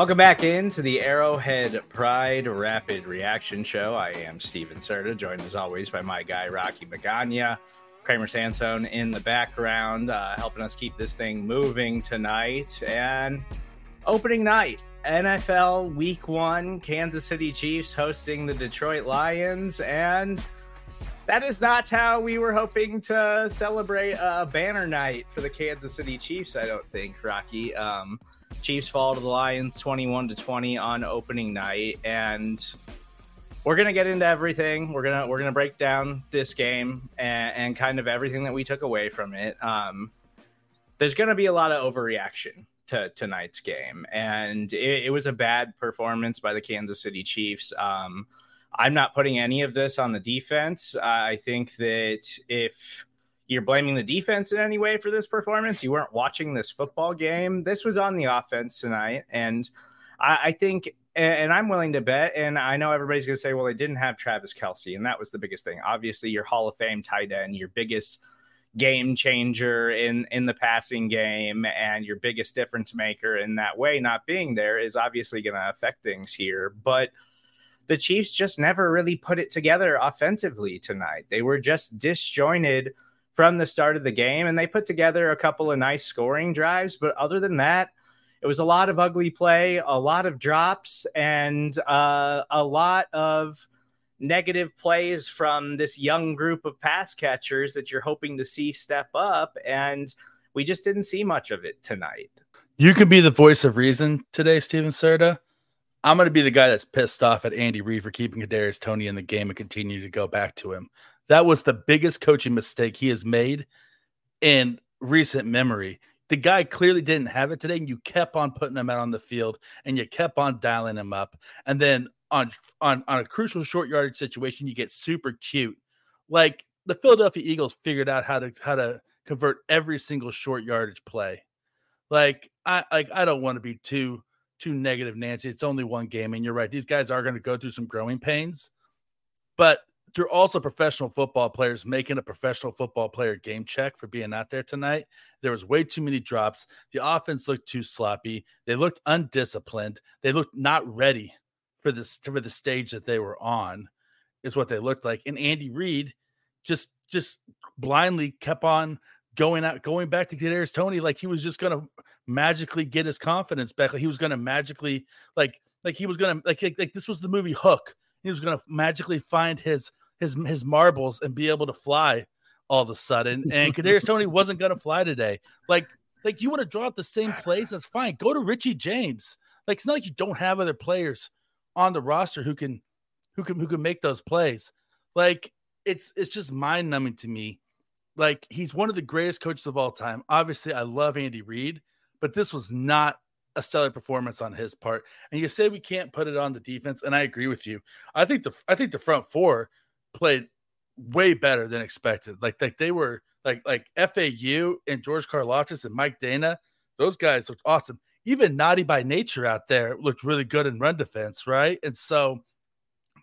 Welcome back into the Arrowhead Pride Rapid Reaction Show. I am Stephen Serda, joined as always by my guy Rocky Magaña, Kramer Sansone in the background, uh, helping us keep this thing moving tonight. And opening night, NFL Week One, Kansas City Chiefs hosting the Detroit Lions, and that is not how we were hoping to celebrate a banner night for the Kansas City Chiefs. I don't think, Rocky. Um, Chiefs fall to the Lions 21 to 20 on opening night and we're gonna get into everything. We're gonna we're gonna break down this game and, and kind of everything that we took away from it. Um, there's gonna be a lot of overreaction to tonight's game, and it, it was a bad performance by the Kansas City Chiefs. Um, I'm not putting any of this on the defense. I think that if you're blaming the defense in any way for this performance. You weren't watching this football game. This was on the offense tonight. And I, I think, and I'm willing to bet, and I know everybody's going to say, well, they didn't have Travis Kelce. And that was the biggest thing. Obviously, your Hall of Fame tight end, your biggest game changer in in the passing game and your biggest difference maker in that way not being there is obviously going to affect things here but the Chiefs just never really put it together offensively tonight. They were just disjointed from the start of the game, and they put together a couple of nice scoring drives. But other than that, it was a lot of ugly play, a lot of drops, and uh, a lot of negative plays from this young group of pass catchers that you're hoping to see step up. And we just didn't see much of it tonight. You could be the voice of reason today, Stephen Serda. I'm going to be the guy that's pissed off at Andy Reid for keeping Kadarius Toney in the game and continue to go back to him. That was the biggest coaching mistake he has made in recent memory. The guy clearly didn't have it today, and you kept on putting him out on the field, and you kept on dialing him up. And then on on on a crucial short yardage situation, you get super cute. Like the Philadelphia Eagles figured out how to how to convert every single short yardage play. Like I like I don't want to be too too negative, Nancy. It's only one game, and you're right. These guys are going to go through some growing pains, but they're also professional football players making a professional football player game check for being out there tonight. There was way too many drops. The offense looked too sloppy. They looked undisciplined. They looked not ready for this for the stage that they were on. Is what they looked like. And Andy Reid just just blindly kept on going out, going back to Kadarius Toney like he was just gonna magically get his confidence back. Like he was gonna magically like like he was gonna like like, like this was the movie Hook. He was gonna magically find his his his marbles and be able to fly all of a sudden. And Kadarius Toney wasn't gonna fly today. Like like you want to draw out the same plays, that's fine. Go to Richie James. Like it's not like you don't have other players on the roster who can who can who can make those plays. Like it's it's just mind numbing to me. Like he's one of the greatest coaches of all time. Obviously, I love Andy Reid, but this was not a stellar performance on his part. And you say we can't put it on the defense, and I agree with you. I think the I think the front four played way better than expected. Like like they were like like FAU and George Karlaftis and Mike Danna, those guys looked awesome. Even naughty by nature out there looked really good in run defense, right? And so,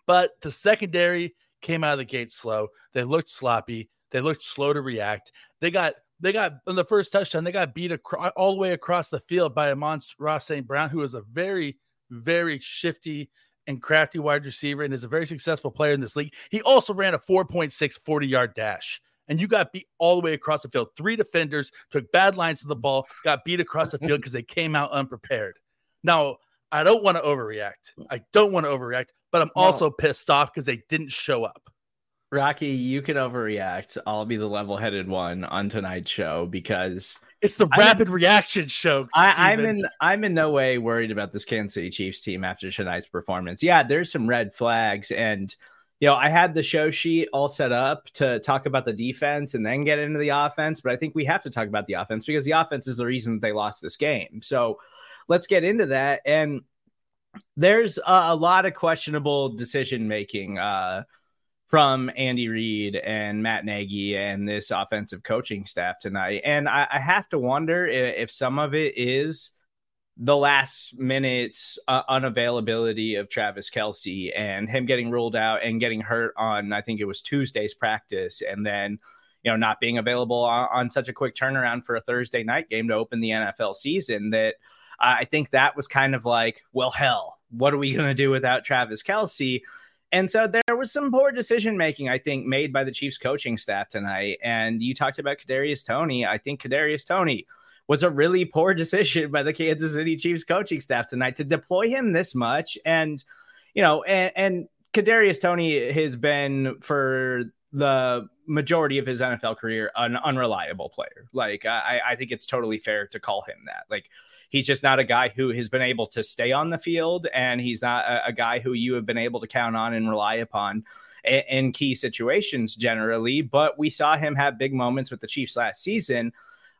but the secondary came out of the gate slow. They looked sloppy. They looked slow to react. They got they got on the first touchdown. They got beat acro- all the way across the field by Amon Ross St. Brown, who is a very very shifty and crafty wide receiver and is a very successful player in this league. He also ran a 4.6 40 yard dash. And you got beat all the way across the field. Three defenders took bad lines to the ball, got beat across the field because they came out unprepared. Now, I don't want to overreact. I don't want to overreact, but I'm no. also pissed off because they didn't show up. Rocky, you can overreact. I'll be the level-headed one on tonight's show because it's the rapid I'm, reaction show. I, am in I'm in no way worried about this Kansas City Chiefs team after tonight's performance. Yeah, there's some red flags, and you know I had the show sheet all set up to talk about the defense and then get into the offense, but I think we have to talk about the offense because the offense is the reason that they lost this game. So let's get into that. And there's a, a lot of questionable decision making. Uh, from Andy Reid and Matt Nagy and this offensive coaching staff tonight. And I, I have to wonder if, if, some of it is the last minute uh, unavailability of Travis Kelce and him getting ruled out and getting hurt on, I think it was Tuesday's practice. And then, you know, not being available on, on such a quick turnaround for a Thursday night game to open the NFL season that I think that was kind of like, well, hell, what are we going to do without Travis Kelce? And so there was some poor decision making, I think, made by the Chiefs coaching staff tonight. And you talked about Kadarius Toney. I think Kadarius Toney was a really poor decision by the Kansas City Chiefs coaching staff tonight to deploy him this much. And you know, and, and Kadarius Toney has been for the majority of his NFL career an unreliable player. Like I, I think it's totally fair to call him that. Like he's just not a guy who has been able to stay on the field, and he's not a, a guy who you have been able to count on and rely upon in, in key situations generally. But we saw him have big moments with the Chiefs last season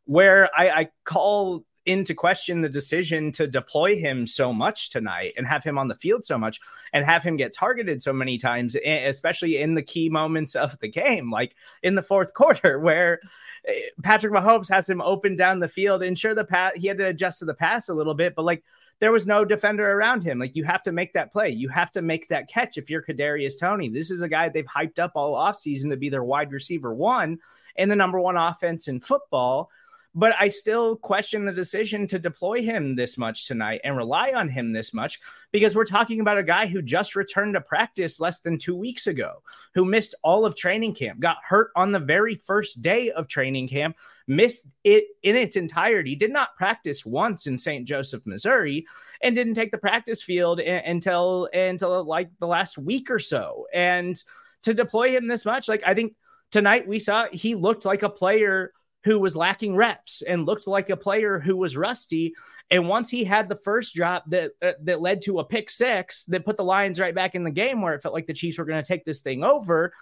where I, I call into question the decision to deploy him so much tonight and have him on the field so much and have him get targeted so many times, especially in the key moments of the game, like in the fourth quarter, where eh, Patrick Mahomes has him open down the field. And sure, the pass he had to adjust to the pass a little bit, but like there was no defender around him. Like you have to make that play. You have to make that catch if you're Kadarius Toney. This is a guy they've hyped up all offseason to be their wide receiver one and the number one offense in football but I still question the decision to deploy him this much tonight and rely on him this much because we're talking about a guy who just returned to practice less than two weeks ago, who missed all of training camp, got hurt on the very first day of training camp, missed it in its entirety, did not practice once in St. Joseph, Missouri, and didn't take the practice field until until like the last week or so. And to deploy him this much, like I think tonight we saw he looked like a player who was lacking reps and looked like a player who was rusty. And once he had the first drop that uh, that led to a pick six that put the Lions right back in the game where it felt like the Chiefs were going to take this thing over,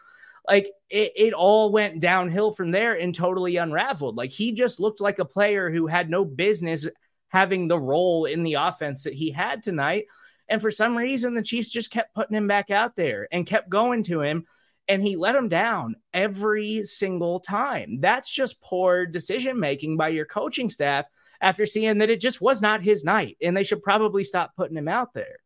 like it, it all went downhill from there and totally unraveled. Like he just looked like a player who had no business having the role in the offense that he had tonight. And for some reason, the Chiefs just kept putting him back out there and kept going to him and he let him down every single time. That's just poor decision making by your coaching staff after seeing that it just was not his night, and they should probably stop putting him out there.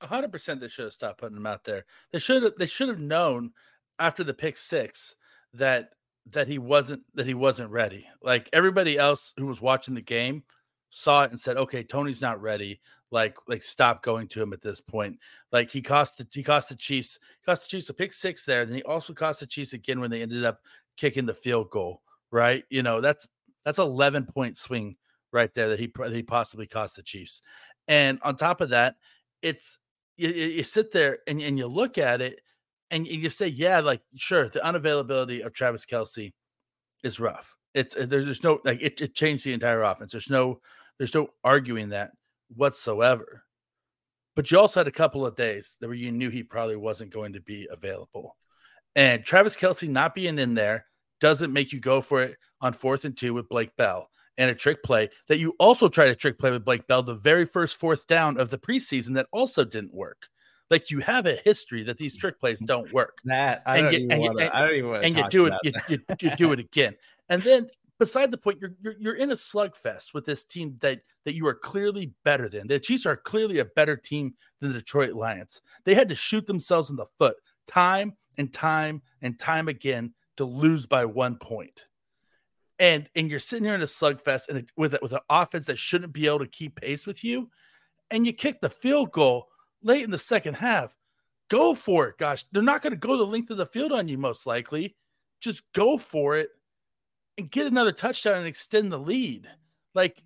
hundred percent, they should have stopped putting him out there. They should have. They should have known after the pick six that that he wasn't that he wasn't ready. Like everybody else who was watching the game saw it and said, "Okay, Toney's not ready like like stop going to him at this point. Like he cost the he cost the Chiefs cost the Chiefs a pick six there, and then he also cost the Chiefs again when they ended up kicking the field goal. Right, you know that's that's eleven point swing right there that he that he possibly cost the Chiefs. And on top of that, it's you, you sit there and, and you look at it and you say, yeah, like sure, the unavailability of Travis Kelce is rough. It's uh, there's, there's no like it, it changed the entire offense. There's no there's no arguing that whatsoever. But you also had a couple of days that where you knew he probably wasn't going to be available. And Travis Kelce not being in there doesn't make you go for it on fourth and two with Blake Bell and a trick play that you also tried to trick play with Blake Bell the very first fourth down of the preseason that also didn't work. Like you have a history that these trick plays don't work. That I and don't you, even want to. I don't even and you do it. You, you, you do it again, and then beside the point, you're, you're you're in a slugfest with this team that that you are clearly better than. The Chiefs are clearly a better team than the Detroit Lions. They had to shoot themselves in the foot time and time and time again to lose by one point. And and you're sitting here in a slugfest and with with an offense that shouldn't be able to keep pace with you, and you kick the field goal late in the second half. Go for it, gosh! They're not going to go the length of the field on you, most likely. Just go for it and get another touchdown and extend the lead. Like,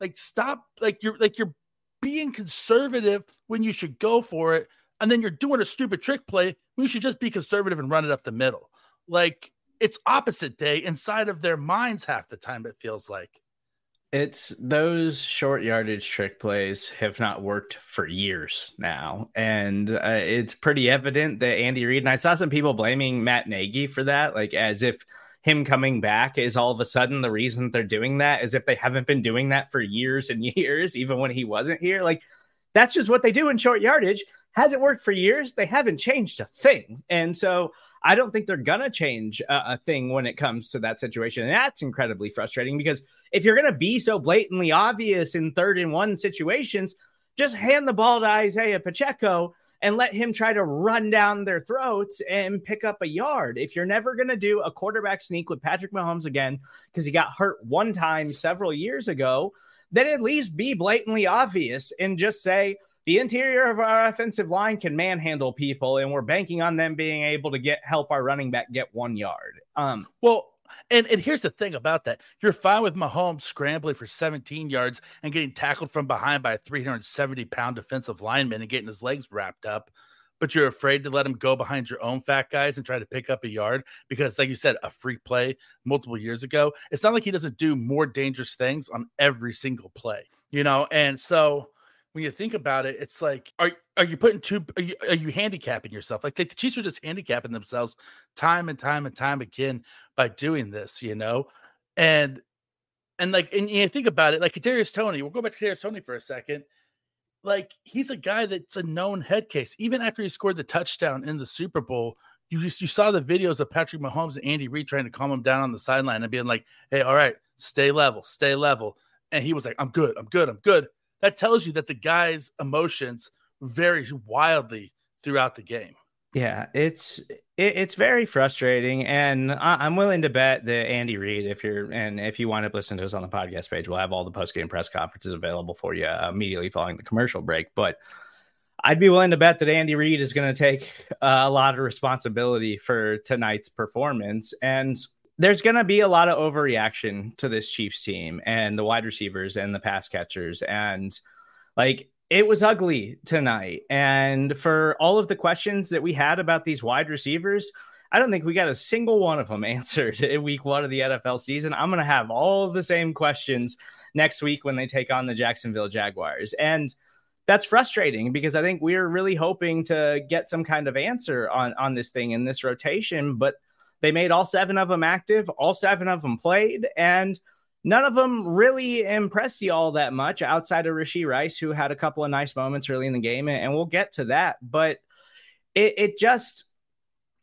like stop, like you're like you're being conservative when you should go for it, and then you're doing a stupid trick play. We should just be conservative and run it up the middle. Like it's opposite day inside of their minds half the time. It feels like. It's those short yardage trick plays have not worked for years now. And uh, it's pretty evident that Andy Reid, and I saw some people blaming Matt Nagy for that, like as if him coming back is all of a sudden the reason they're doing that is if they haven't been doing that for years and years, even when he wasn't here. Like that's just what they do in short yardage. Hasn't worked for years. They haven't changed a thing. And so I don't think they're going to change a, a, thing when it comes to that situation. And that's incredibly frustrating because if you're going to be so blatantly obvious in third and one situations, just hand the ball to Isaiah Pacheco and let him try to run down their throats and pick up a yard. If you're never going to do a quarterback sneak with Patrick Mahomes again, because he got hurt one time several years ago, then at least be blatantly obvious and just say the interior of our offensive line can manhandle people, and we're banking on them being able to get help our running back get one yard. Um, well, and, and here's the thing about that. You're fine with Mahomes scrambling for 17 yards and getting tackled from behind by a 370 pound defensive lineman and getting his legs wrapped up. But you're afraid to let him go behind your own fat guys and try to pick up a yard because, like you said, a freak play multiple years ago. It's not like he doesn't do more dangerous things on every single play, you know? And so when you think about it, it's like, are are you putting two? Are you, are you handicapping yourself? Like, like the Chiefs are just handicapping themselves time and time and time again by doing this, you know, and and like and you think about it, like Kadarius Toney. We'll go back to Kadarius Toney for a second. Like he's a guy that's a known head case. Even after he scored the touchdown in the Super Bowl, you just you saw the videos of Patrick Mahomes and Andy Reid trying to calm him down on the sideline and being like, "Hey, all right, stay level, stay level." And he was like, "I'm good, I'm good, I'm good." That tells you that the guy's emotions vary wildly throughout the game. Yeah, it's it, it's very frustrating, and I, am willing to bet that Andy Reid, if you're and if you want to listen to us on the podcast page, we'll have all the post game press conferences available for you uh, immediately following the commercial break. But I'd be willing to bet that Andy Reid is going to take uh, a lot of responsibility for tonight's performance, and there's going to be a lot of overreaction to this Chiefs team and the wide receivers and the pass catchers. And like it was ugly tonight. And for all of the questions that we had about these wide receivers, I don't think we got a single one of them answered in week one of the NFL season. I'm going to have all the same questions next week when they take on the Jacksonville Jaguars. And that's frustrating because I think we we're really hoping to get some kind of answer on, on this thing in this rotation. But they made all seven of them active, all seven of them played, and none of them really impressed you all that much outside of Rashee Rice, who had a couple of nice moments early in the game, and we'll get to that. But it, it just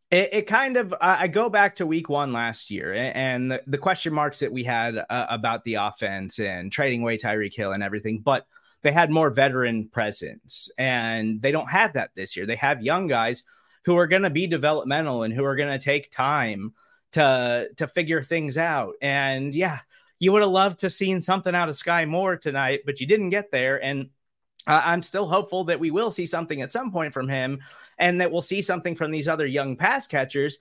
it, it, kind of I go back to week one last year and the, the question marks that we had uh, about the offense and trading away Tyreek Hill and everything, but they had more veteran presence and they don't have that this year. They have young guys who are going to be developmental and who are going to take time to to figure things out. And yeah, you would have loved to seen something out of Skyy Moore tonight, but you didn't get there. And I'm still hopeful that we will see something at some point from him, and that we'll see something from these other young pass catchers.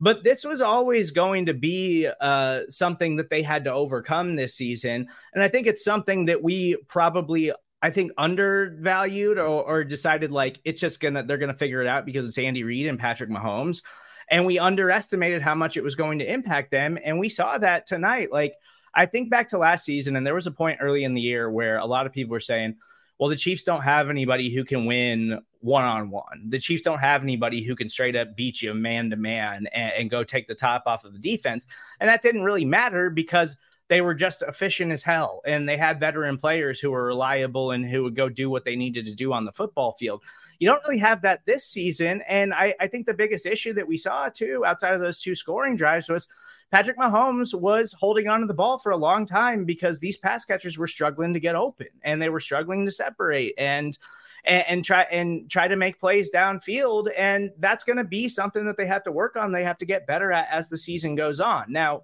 But this was always going to be uh, something that they had to overcome this season, and I think it's something that we probably I think undervalued or, or decided like it's just gonna they're gonna figure it out because it's Andy Reid and Patrick Mahomes. And we underestimated how much it was going to impact them. And we saw that tonight. Like I think back to last season, and there was a point early in the year where a lot of people were saying, well, the Chiefs don't have anybody who can win one on one. The Chiefs don't have anybody who can straight up beat you man to man and go take the top off of the defense. And that didn't really matter because they were just efficient as hell and they had veteran players who were reliable and who would go do what they needed to do on the football field. You don't really have that this season. And I, I think the biggest issue that we saw too, outside of those two scoring drives, was Patrick Mahomes was holding on to the ball for a long time because these pass catchers were struggling to get open and they were struggling to separate and and, and try and try to make plays downfield. And that's going to be something that they have to work on. They have to get better at as the season goes on. Now,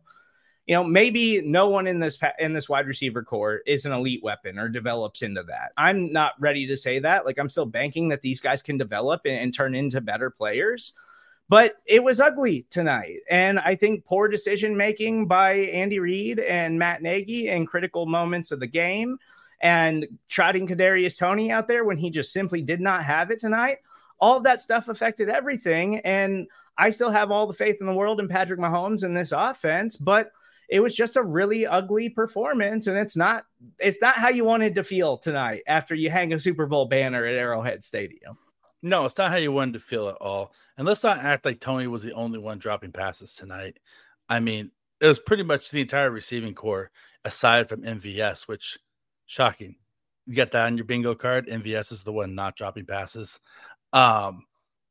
you know, maybe no one in this in this wide receiver corps is an elite weapon or develops into that. I'm not ready to say that. Like I'm still banking that these guys can develop and, and turn into better players. But it was ugly tonight, and I think poor decision making by Andy Reid and Matt Nagy in critical moments of the game, and trotting Kadarius Toney out there when he just simply did not have it tonight. All of that stuff affected everything, and I still have all the faith in the world in Patrick Mahomes and this offense, but it was just a really ugly performance and it's not it's not how you wanted to feel tonight after you hang a Super Bowl banner at Arrowhead Stadium. No, it's not how you wanted to feel at all. And let's not act like Toney was the only one dropping passes tonight. I mean, it was pretty much the entire receiving corps aside from MVS, which shocking. You got that on your bingo card. MVS is the one not dropping passes. Um,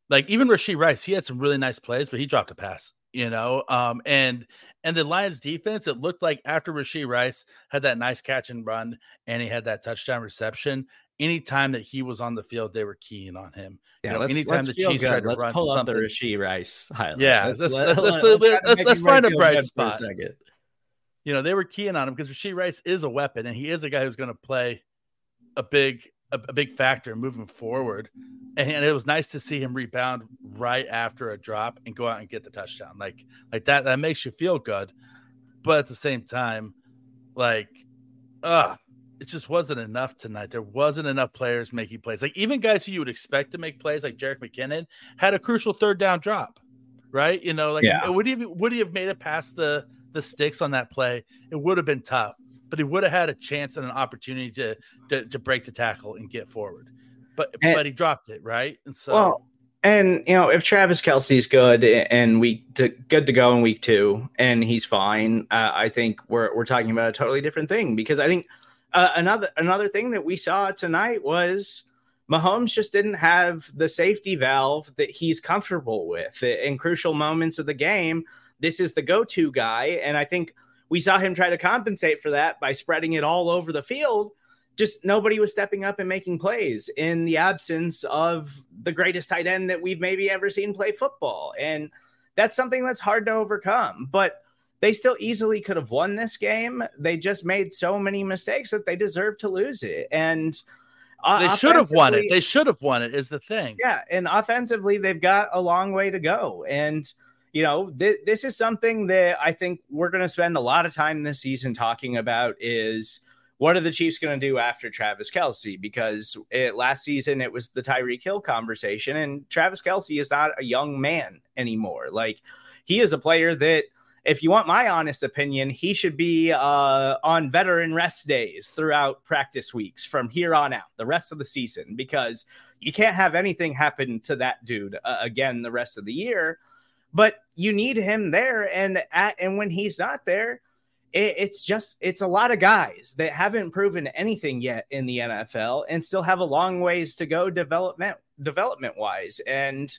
like even Rashee Rice, he had some really nice plays, but he dropped a pass you know. Um, and and the Lions defense, it looked like after Rashee Rice had that nice catch and run and he had that touchdown reception, anytime that he was on the field, they were keying on him. Yeah, you know, let's, anytime let's the Chiefs good. tried to let's run pull something, up the Rashee Rice highlights. Yeah, let's, let's, let's, let's, let's find a bright spot. second you know, they were keying on him because Rashee Rice is a weapon and he is a guy who's going to play a big a, a, big factor moving forward. And, and, it was nice to see him rebound right after a drop and go out and get the touchdown. Like like that that makes you feel good. But at the same time, like uh it just wasn't enough tonight. There wasn't enough players making plays. Like even guys who you would expect to make plays, like Jerick McKinnon, had a crucial third down drop. Right? You know, like yeah. would he have, would he have made it past the the sticks on that play? It would have been tough, but he would have had a chance and an opportunity to to, to break the tackle and get forward. But and, but he dropped it, right? And so well, and you know, if Travis Kelce's good and we to, good to go in week two, and he's fine, uh, I think we're we're talking about a totally different thing because I think uh, another another thing that we saw tonight was Mahomes just didn't have the safety valve that he's comfortable with in crucial moments of the game. This is the go-to guy, and I think we saw him try to compensate for that by spreading it all over the field. Just nobody was stepping up and making plays in the absence of the greatest tight end that we've maybe ever seen play football, and that's something that's hard to overcome. But they still easily could have won this game. They just made so many mistakes that they deserve to lose it. And uh, they should have won it. They should have won it, is the thing. Yeah. And offensively, they've got a long way to go. And, you know, th- this is something that I think we're going to spend a lot of time this season talking about is what are the Chiefs going to do after Travis Kelce? Because it, last season it was the Tyreek Hill conversation, and Travis Kelce is not a young man anymore. Like, he is a player that if you want my honest opinion, he should be uh, on veteran rest days throughout practice weeks from here on out, the rest of the season, because you can't have anything happen to that dude uh, again the rest of the year. But you need him there, and at, and when he's not there, it, it's just it's a lot of guys that haven't proven anything yet in the NFL and still have a long ways to go development development wise, and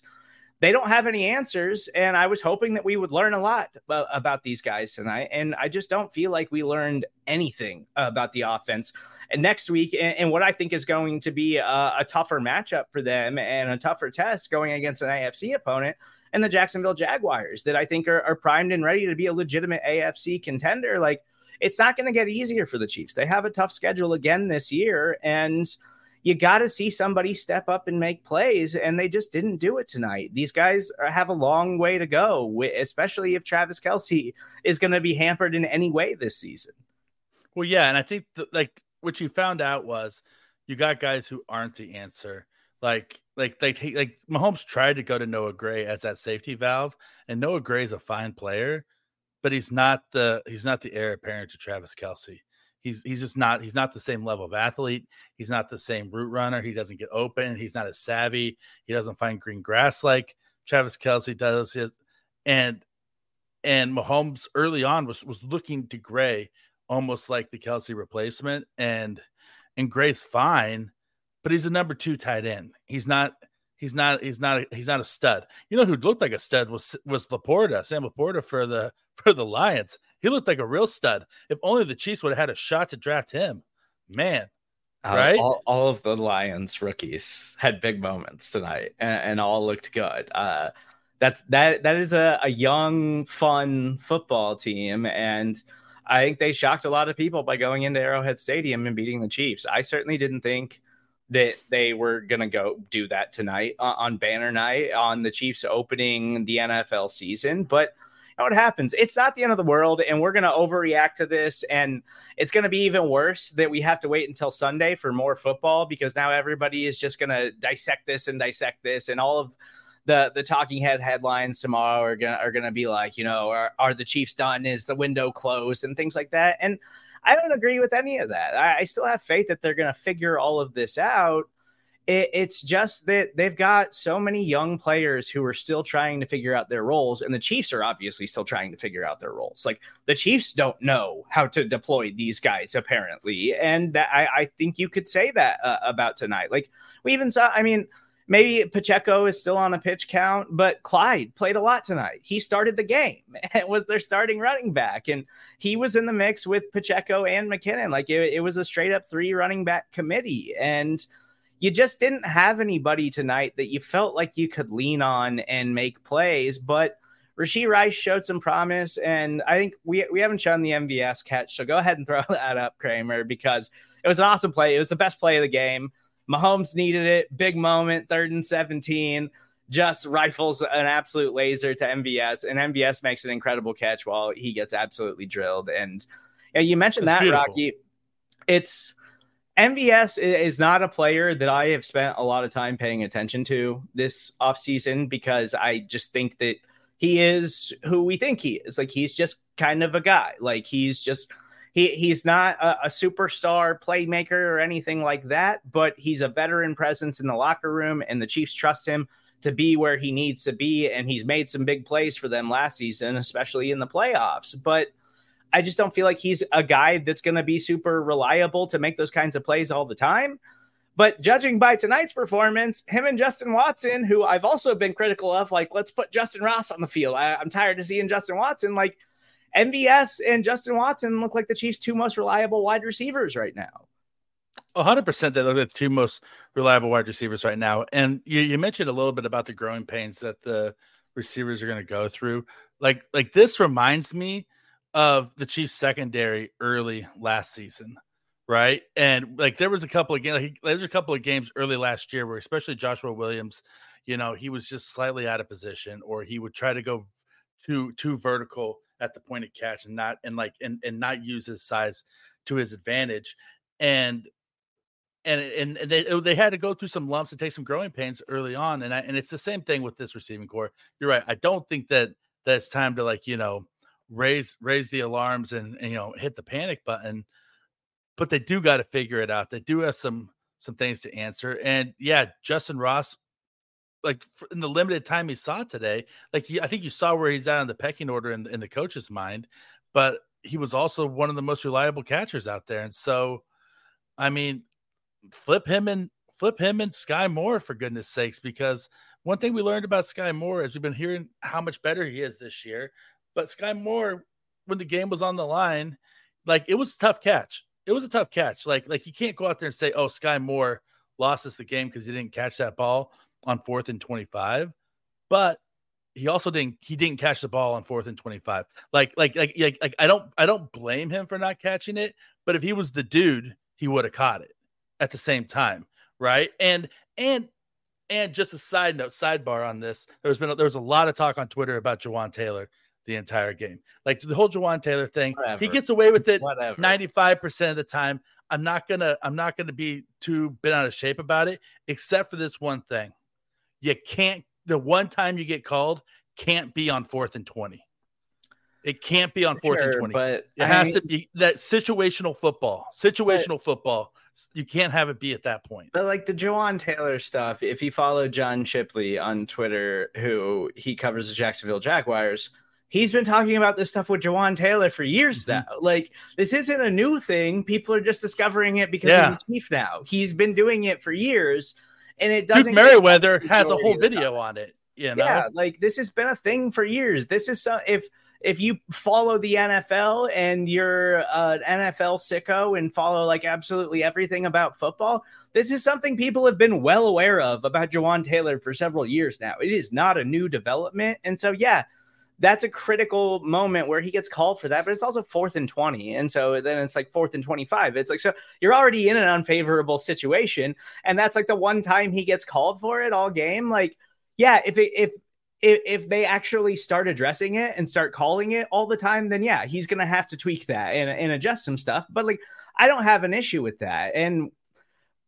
they don't have any answers. And I was hoping that we would learn a lot about, about these guys tonight. And I just don't feel like we learned anything about the offense. Next week, and, what I think is going to be a, a tougher matchup for them and a tougher test going against an AFC opponent and the Jacksonville Jaguars that I think are, are primed and ready to be a legitimate AFC contender. Like, it's not going to get easier for the Chiefs. They have a tough schedule again this year. And you got to see somebody step up and make plays, and they just didn't do it tonight. These guys have a long way to go, especially if Travis Kelce is going to be hampered in any way this season. Well, yeah, and I think like what you found out was you got guys who aren't the answer. Like, like, like, like Mahomes tried to go to Noah Gray as that safety valve, and Noah Gray is a fine player, but he's not the he's not the heir apparent to Travis Kelce. he's he's just not he's not the same level of athlete. He's not the same route runner. He doesn't get open. He's not as savvy. He doesn't find green grass like Travis Kelce does. His and and Mahomes early on was was looking to Gray almost like the Kelce replacement, and and Gray's fine, but he's a number two tight end. He's not. He's not. He's not. A, he's not a stud. You know who looked like a stud was was LaPorta, Sam LaPorta for the for the Lions. He looked like a real stud. If only the Chiefs would have had a shot to draft him, man. Uh, right? All, all, of the Lions rookies had big moments tonight, and, and all looked good. Uh, that's that. That is a, a young, fun football team, and I think they shocked a lot of people by going into Arrowhead Stadium and beating the Chiefs. I certainly didn't think that they were going to go do that tonight on, on banner night on the Chiefs opening the NFL season, but know what happens. It's not the end of the world, and we're going to overreact to this. And it's going to be even worse that we have to wait until Sunday for more football because now everybody is just going to dissect this and dissect this, and all of the the talking head headlines tomorrow are gonna are gonna be like, you know, are, are the Chiefs done? Is the window closed? And things like that. And I don't agree with any of that. I, I still have faith that they're gonna figure all of this out. It, it's just that they've got so many young players who are still trying to figure out their roles, and the Chiefs are obviously still trying to figure out their roles. Like the Chiefs don't know how to deploy these guys apparently, and that, I, I think you could say that uh, about tonight. Like we even saw, I mean. Maybe Pacheco is still on a pitch count, but Clyde played a lot tonight. He started the game and was their starting running back. And he was in the mix with Pacheco and McKinnon. Like it, it was a straight up three running back committee. And you just didn't have anybody tonight that you felt like you could lean on and make plays. But Rashee Rice showed some promise, and I think we we haven't shown the MVS catch. So go ahead and throw that up, Kramer, because it was an awesome play. It was the best play of the game. Mahomes needed it. Big moment, third and 17. Just rifles an absolute laser to MVS, and MVS makes an incredible catch while he gets absolutely drilled. And yeah, you mentioned that, beautiful. Rocky. It's MVS is not a player that I have spent a lot of time paying attention to this offseason because I just think that – he is who we think he is. Like he's just kind of a guy. Like he's just he he's not a, a, superstar playmaker or anything like that, but he's a veteran presence in the locker room, and the Chiefs trust him to be where he needs to be. And he's made some big plays for them last season, especially in the playoffs. But I just don't feel like he's a guy that's going to be super reliable to make those kinds of plays all the time. But judging by tonight's performance, him and Justin Watson, who I've also been critical of, like, let's put Justyn Ross on the field. I, am tired of seeing Justin Watson. Like, MVS and Justin Watson look like the Chiefs' two most reliable wide receivers right now. 100% they look like the two most reliable wide receivers right now. And you, you mentioned a little bit about the growing pains that the receivers are going to go through. Like, like this reminds me of the Chiefs secondary early last season right? And like there was a couple of games, like, there's a couple of games early last year where, especially Joshua Williams, you know, he was just slightly out of position, or he would try to go too too vertical at the point of catch and not and like and and not use his size to his advantage, and. And, and they oh, they had to go through some lumps and take some growing pains early on, and I, and it's the same thing with this receiving corps. You're right. I don't think that that's time to like you know raise raise the alarms and, and you know hit the panic button but they do got to figure it out. They do have some some things to answer. And yeah, Justyn Ross, like in the limited time he saw today, like he, I think you saw where he's at in the pecking order in, in the coach's mind, but he was also one of the most reliable catchers out there. And so, I mean, flip him and flip him and Skyy Moore for goodness sakes, because one thing we learned about Skyy Moore is we've been hearing how much better he is this year. But Skyy Moore, when the game was on the line, like it was a tough catch it was a tough catch. Like like you can't go out there and say, "Oh, Skyy Moore lost us the game because he didn't catch that ball on fourth and 25." But he also didn't he didn't catch the ball on fourth and 25. Like like like like, like I don't I don't blame him for not catching it, but if he was the dude, he would have caught it at the same time, right? And and and just a side note, sidebar on this, there's been there was a lot of talk on Twitter about Jawaan Taylor the entire game. Like the whole Jawaan Taylor thing, Whatever. he gets away with it 95% of the time. I'm not gonna I'm not gonna be too bent out of shape about it, except for this one thing. You can't the one time you get called can't be on fourth and 20. It can't be on fourth sure, and 20. But it I has mean, to be that situational football. Situational but, football. You can't have it be at that point. But like the Jawaan Taylor stuff, if you follow John Shipley on Twitter, who he covers the Jacksonville Jaguars, he's been talking about this stuff with Jawaan Taylor for years mm-hmm. now. Like this isn't a new thing. People are just discovering it because yeah. he's a chief now. He's been doing it for years, and it doesn't. Duke Manyweather has a whole video on it. You know? Yeah, like this has been a thing for years. This is so if if you follow the NFL and you're an NFL sicko and follow like absolutely everything about football, this is something people have been well aware of about Jawaan Taylor for several years now. It is not a new development. And so, yeah, that's a critical moment where he gets called for that, but it's also fourth and 20. And so then it's like fourth and 25. It's like, so you're already in an unfavorable situation. And that's like the one time he gets called for it all game. Like, yeah, if it, if, if, if they actually start addressing it and start calling it all the time, then yeah, he's going to have to tweak that and, and adjust some stuff. But like, I don't have an issue with that. And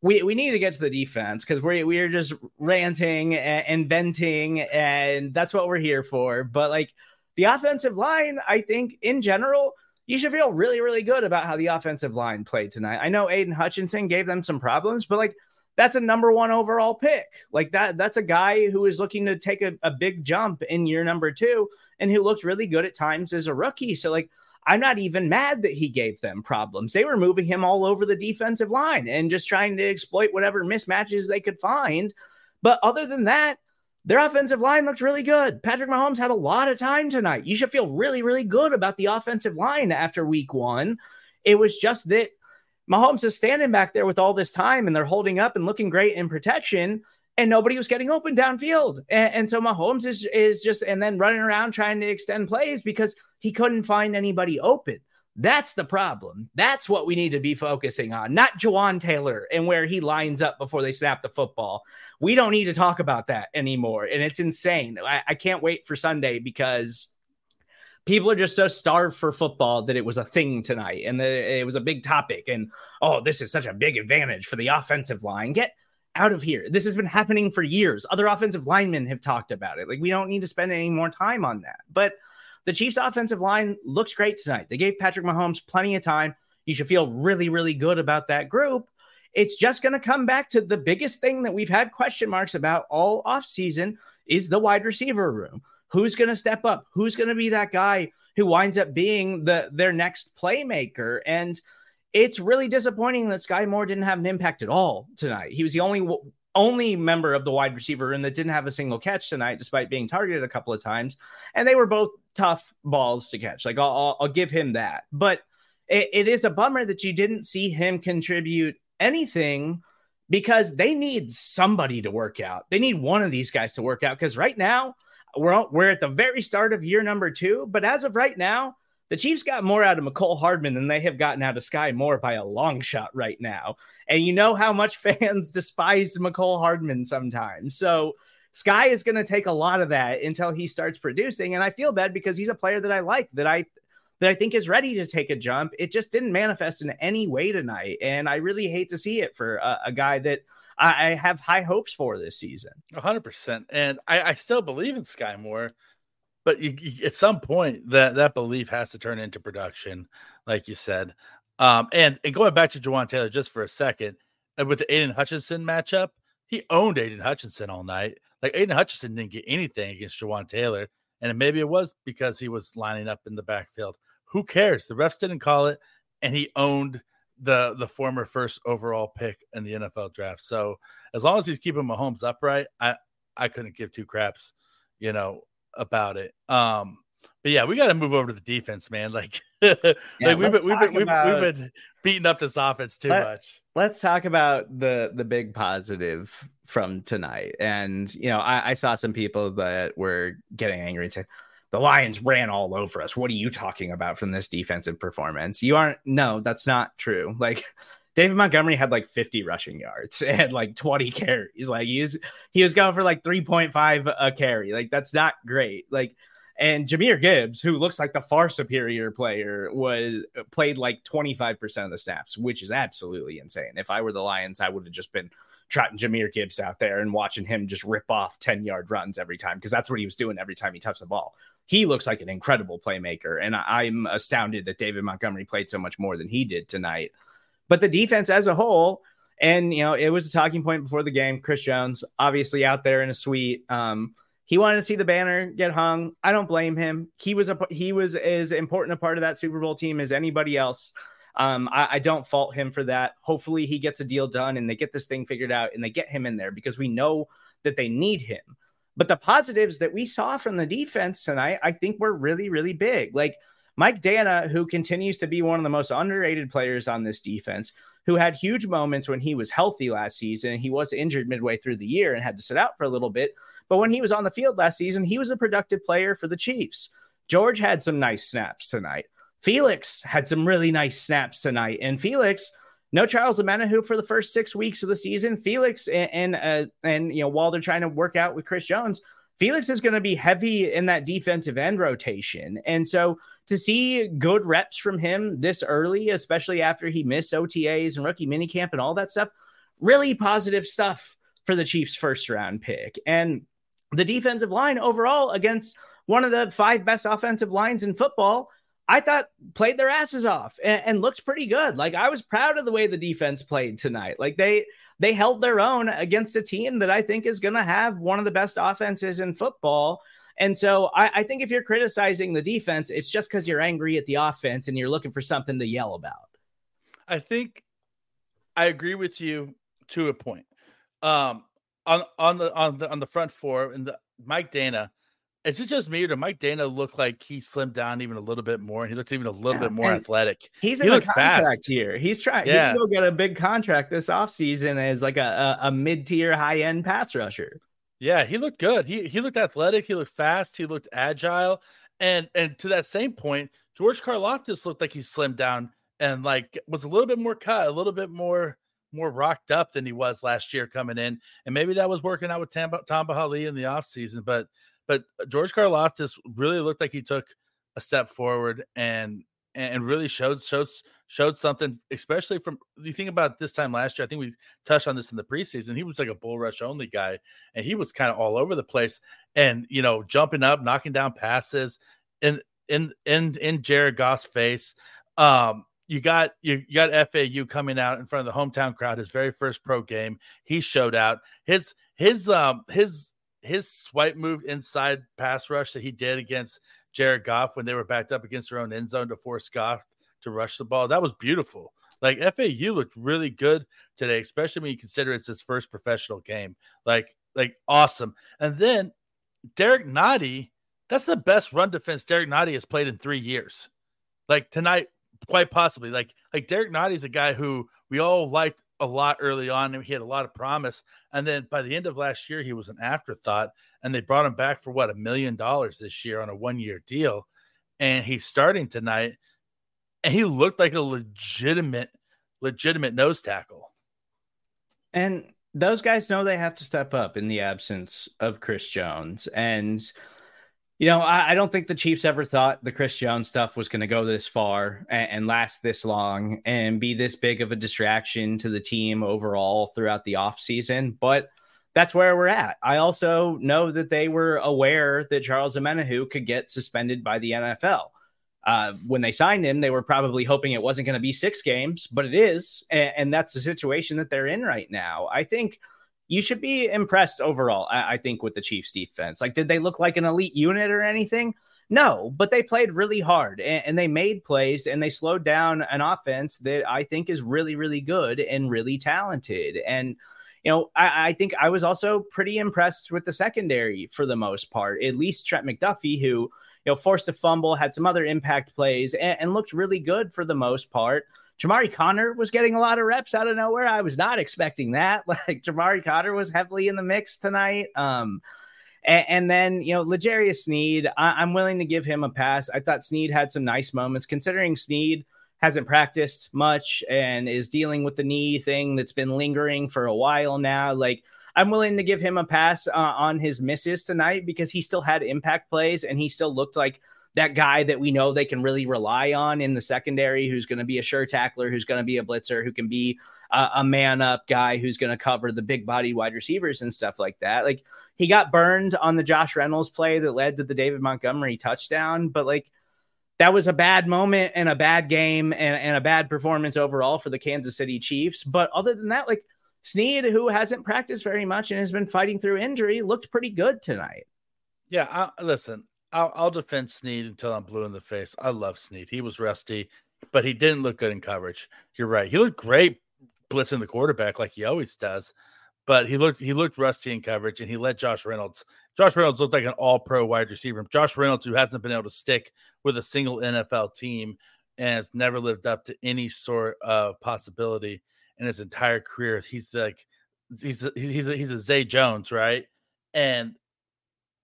we, we need to get to the defense because we we're just ranting and, and venting, and that's what we're here for. But like the offensive line, I think in general, you should feel really, really good about how the offensive line played tonight. I know Aidan Hutchinson gave them some problems, but like that's a number one overall pick. Like that, that's a guy who is looking to take a, a big jump in year number two and who looked really good at times as a rookie. So like I'm not even mad that he gave them problems. They were moving him all over the defensive line and just trying to exploit whatever mismatches they could find. But other than that, their offensive line looked really good. Patrick Mahomes had a lot of time tonight. You should feel really, really good about the offensive line after week one. It was just that Mahomes is standing back there with all this time and they're holding up and looking great in protection. and nobody was getting open downfield. And, and, so Mahomes is is just and then running around trying to extend plays because he couldn't find anybody open. That's the problem. That's what we need to be focusing on, not Jawaan Taylor and where he lines up before they snap the football. We don't need to talk about that anymore. And it's insane. I, I can't wait for Sunday because people are just so starved for football that it was a thing tonight and it was a big topic. And oh, this is such a big advantage for the offensive line. Get out of here. This has been happening for years. Other offensive linemen have talked about it. Like, we don't need to spend any more time on that. But the Chiefs' offensive line looks great tonight. They gave Patrick Mahomes plenty of time. You should feel really, really good about that group. It's just going to come back to the biggest thing that we've had question marks about all offseason is the wide receiver room. Who's going to step up? Who's going to be that guy who winds up being the their next playmaker? And it's really disappointing that Skyy Moore didn't have an impact at all tonight. He was the only only member of the wide receiver room that didn't have a single catch tonight, despite being targeted a couple of times. And they were both tough balls to catch. Like I'll, I'll, give him that. But it, it is a bummer that you didn't see him contribute anything because they need somebody to work out. They need one of these guys to work out because right now we're we're at the very start of year number two. But as of right now, the Chiefs got more out of Mecole Hardman than they have gotten out of Skyy Moore by a long shot right now. And you know how much fans despise Mecole Hardman sometimes. So Skyy is going to take a lot of that until he starts producing. And I feel bad because he's a player that I like, that I that I think is ready to take a jump. It just didn't manifest in any way tonight. And I really hate to see it for a, a guy that I, I, have high hopes for this season. 100%. And I, I still believe in Skyy Moore but you, you, at some point that that belief has to turn into production, like you said. Um, and, and going back to Jawaan Taylor just for a second, with the Aidan Hutchinson matchup, he owned Aidan Hutchinson all night. Like Aidan Hutchinson didn't get anything against Jawaan Taylor, and maybe it was because he was lining up in the backfield. Who cares? The refs didn't call it, and he owned the the former first overall pick in the NFL draft. So as long as he's keeping Mahomes upright, I I couldn't give two craps, you know, about it. Um, but yeah, we got to move over to the defense, man. Like, yeah, like we've been, we've been, we've, about, we've been beating up this offense too let, much. Let's talk about the the big positive from tonight. And you know, I, I saw some people that were getting angry and saying the Lions ran all over us. What are you talking about from this defensive performance? You aren't. No, that's not true. Like David Montgomery had like 50 rushing yards and like 20 carries. Like he was he was going for like 3.5 a carry. Like that's not great. Like and Jahmyr Gibbs, who looks like the far superior player, was uh, played like 25% of the snaps, which is absolutely insane. If I were the Lions, I would have just been trotting Jahmyr Gibbs out there and watching him just rip off 10 yard runs every time because that's what he was doing every time he touched the ball. He looks like an incredible playmaker. And I'm astounded that David Montgomery played so much more than he did tonight. But the defense as a whole, and you know, it was a talking point before the game. Chris Jones, obviously out there in a suite. Um, he wanted to see the banner get hung. I don't blame him. He was a he was as important a part of that Super Bowl team as anybody else. Um, I, I, don't fault him for that. Hopefully, he gets a deal done and they get this thing figured out and they get him in there because we know that they need him. But the positives that we saw from the defense tonight, I think were really, really big. Like Mike Danna, who continues to be one of the most underrated players on this defense, who had huge moments when he was healthy last season. He was injured midway through the year and had to sit out for a little bit. But when he was on the field last season, he was a productive player for the Chiefs. George had some nice snaps tonight. Felix had some really nice snaps tonight. And Felix, no Charles Omenihu for the first six weeks of the season. Felix and and, uh, and you know while they're trying to work out with Chris Jones, Felix is going to be heavy in that defensive end rotation. And so to see good reps from him this early, especially after he missed OTAs and rookie minicamp and all that stuff, really positive stuff for the Chiefs' first round pick. And the defensive line overall against one of the five best offensive lines in football, I thought played their asses off and, and looked pretty good. Like I was proud of the way the defense played tonight. Like they they held their own against a team that I think is going to have one of the best offenses in football. And so I, I think if you're criticizing the defense, it's just because you're angry at the offense and you're looking for something to yell about. I think I agree with you to a point. Um, on on the on the on the front four and the Mike Danna is it just me or did Mike Danna look like he slimmed down even a little bit more? And He looked even a little yeah, bit more athletic. He's in he a contract fast. here. He's trying. Yeah. He's get a big contract this offseason as like a, a, a mid tier, high end pass rusher. Yeah, he looked good. He he looked athletic. He looked fast. He looked agile. And and to that same point, George Karlaftis looked like he slimmed down and like was a little bit more cut, a little bit more more rocked up than he was last year coming in. And maybe that was working out with Tamba, Tamba Hali in the offseason. But but George Karlaftis really looked like he took a step forward and and really showed showed showed something, especially from you think about this time last year. I think we touched on this in the preseason. He was like a bull rush only guy, and he was kind of all over the place, and you know, jumping up, knocking down passes, in in in in Jared Goff's face. Um, you got you, you got FAU coming out in front of the hometown crowd. His very first pro game, he showed out. His his um his his swipe move inside pass rush that he did against Jared Goff when they were backed up against their own end zone to force Goff to rush the ball. That was beautiful. Like FAU looked really good today, especially when you consider it's his first professional game. Like, like awesome. And then Derek Nnadi, that's the best run defense Derek Nnadi has played in three years. Like tonight, quite possibly. Like, like Derek is a guy who we all liked a lot early on and he had a lot of promise. And then by the end of last year, he was an afterthought. And they brought him back for what a million dollars this year on a one year deal. And he's starting tonight. And he looked like a legitimate, legitimate nose tackle. And those guys know they have to step up in the absence of Chris Jones. And you know, I, I, don't think the Chiefs ever thought the Chris Jones stuff was going to go this far and, and, last this long and be this big of a distraction to the team overall throughout the offseason. But that's where we're at. I also know that they were aware that Charles Omenihu could get suspended by the NFL. Uh, when they signed him, they were probably hoping it wasn't going to be six games, but it is. And, and that's the situation that they're in right now. I think – you should be impressed overall, I, I think, with the Chiefs defense. Like, did they look like an elite unit or anything? No, but they played really hard and, and, they made plays and they slowed down an offense that I think is really, really good and really talented. And, you know, I, I think I was also pretty impressed with the secondary for the most part, at least Trent McDuffie, who, you know, forced a fumble, had some other impact plays, and, and looked really good for the most part. Chamarri Conner was getting a lot of reps out of nowhere. I was not expecting that. Like Chamarri Conner was heavily in the mix tonight. Um, and, and then, you know, L'Jarius Sneed, I, am willing to give him a pass. I thought Sneed had some nice moments considering Sneed hasn't practiced much and is dealing with the knee thing that's been lingering for a while now. Like, I'm willing to give him a pass uh, on his misses tonight because he still had impact plays and he still looked like that guy that we know they can really rely on in the secondary, who's going to be a sure tackler, who's going to be a blitzer, who can be a, a man up guy who's going to cover the big body wide receivers and stuff like that. Like he got burned on the Josh Reynolds play that led to the David Montgomery touchdown, but like that was a bad moment and a bad game and, and a bad performance overall for the Kansas City Chiefs. But other than that, like Sneed, who hasn't practiced very much and has been fighting through injury, looked pretty good tonight. Yeah, I, listen, I'll, I'll defend Sneed until I'm blue in the face. I love Sneed. He was rusty, but he didn't look good in coverage. You're right. He looked great blitzing the quarterback like he always does, but he looked he looked rusty in coverage, and he let Josh Reynolds. Josh Reynolds looked like an All Pro wide receiver. Josh Reynolds, who hasn't been able to stick with a single NFL team and has never lived up to any sort of possibility in his entire career. He's like he's he's he's a Zay Jones, right? And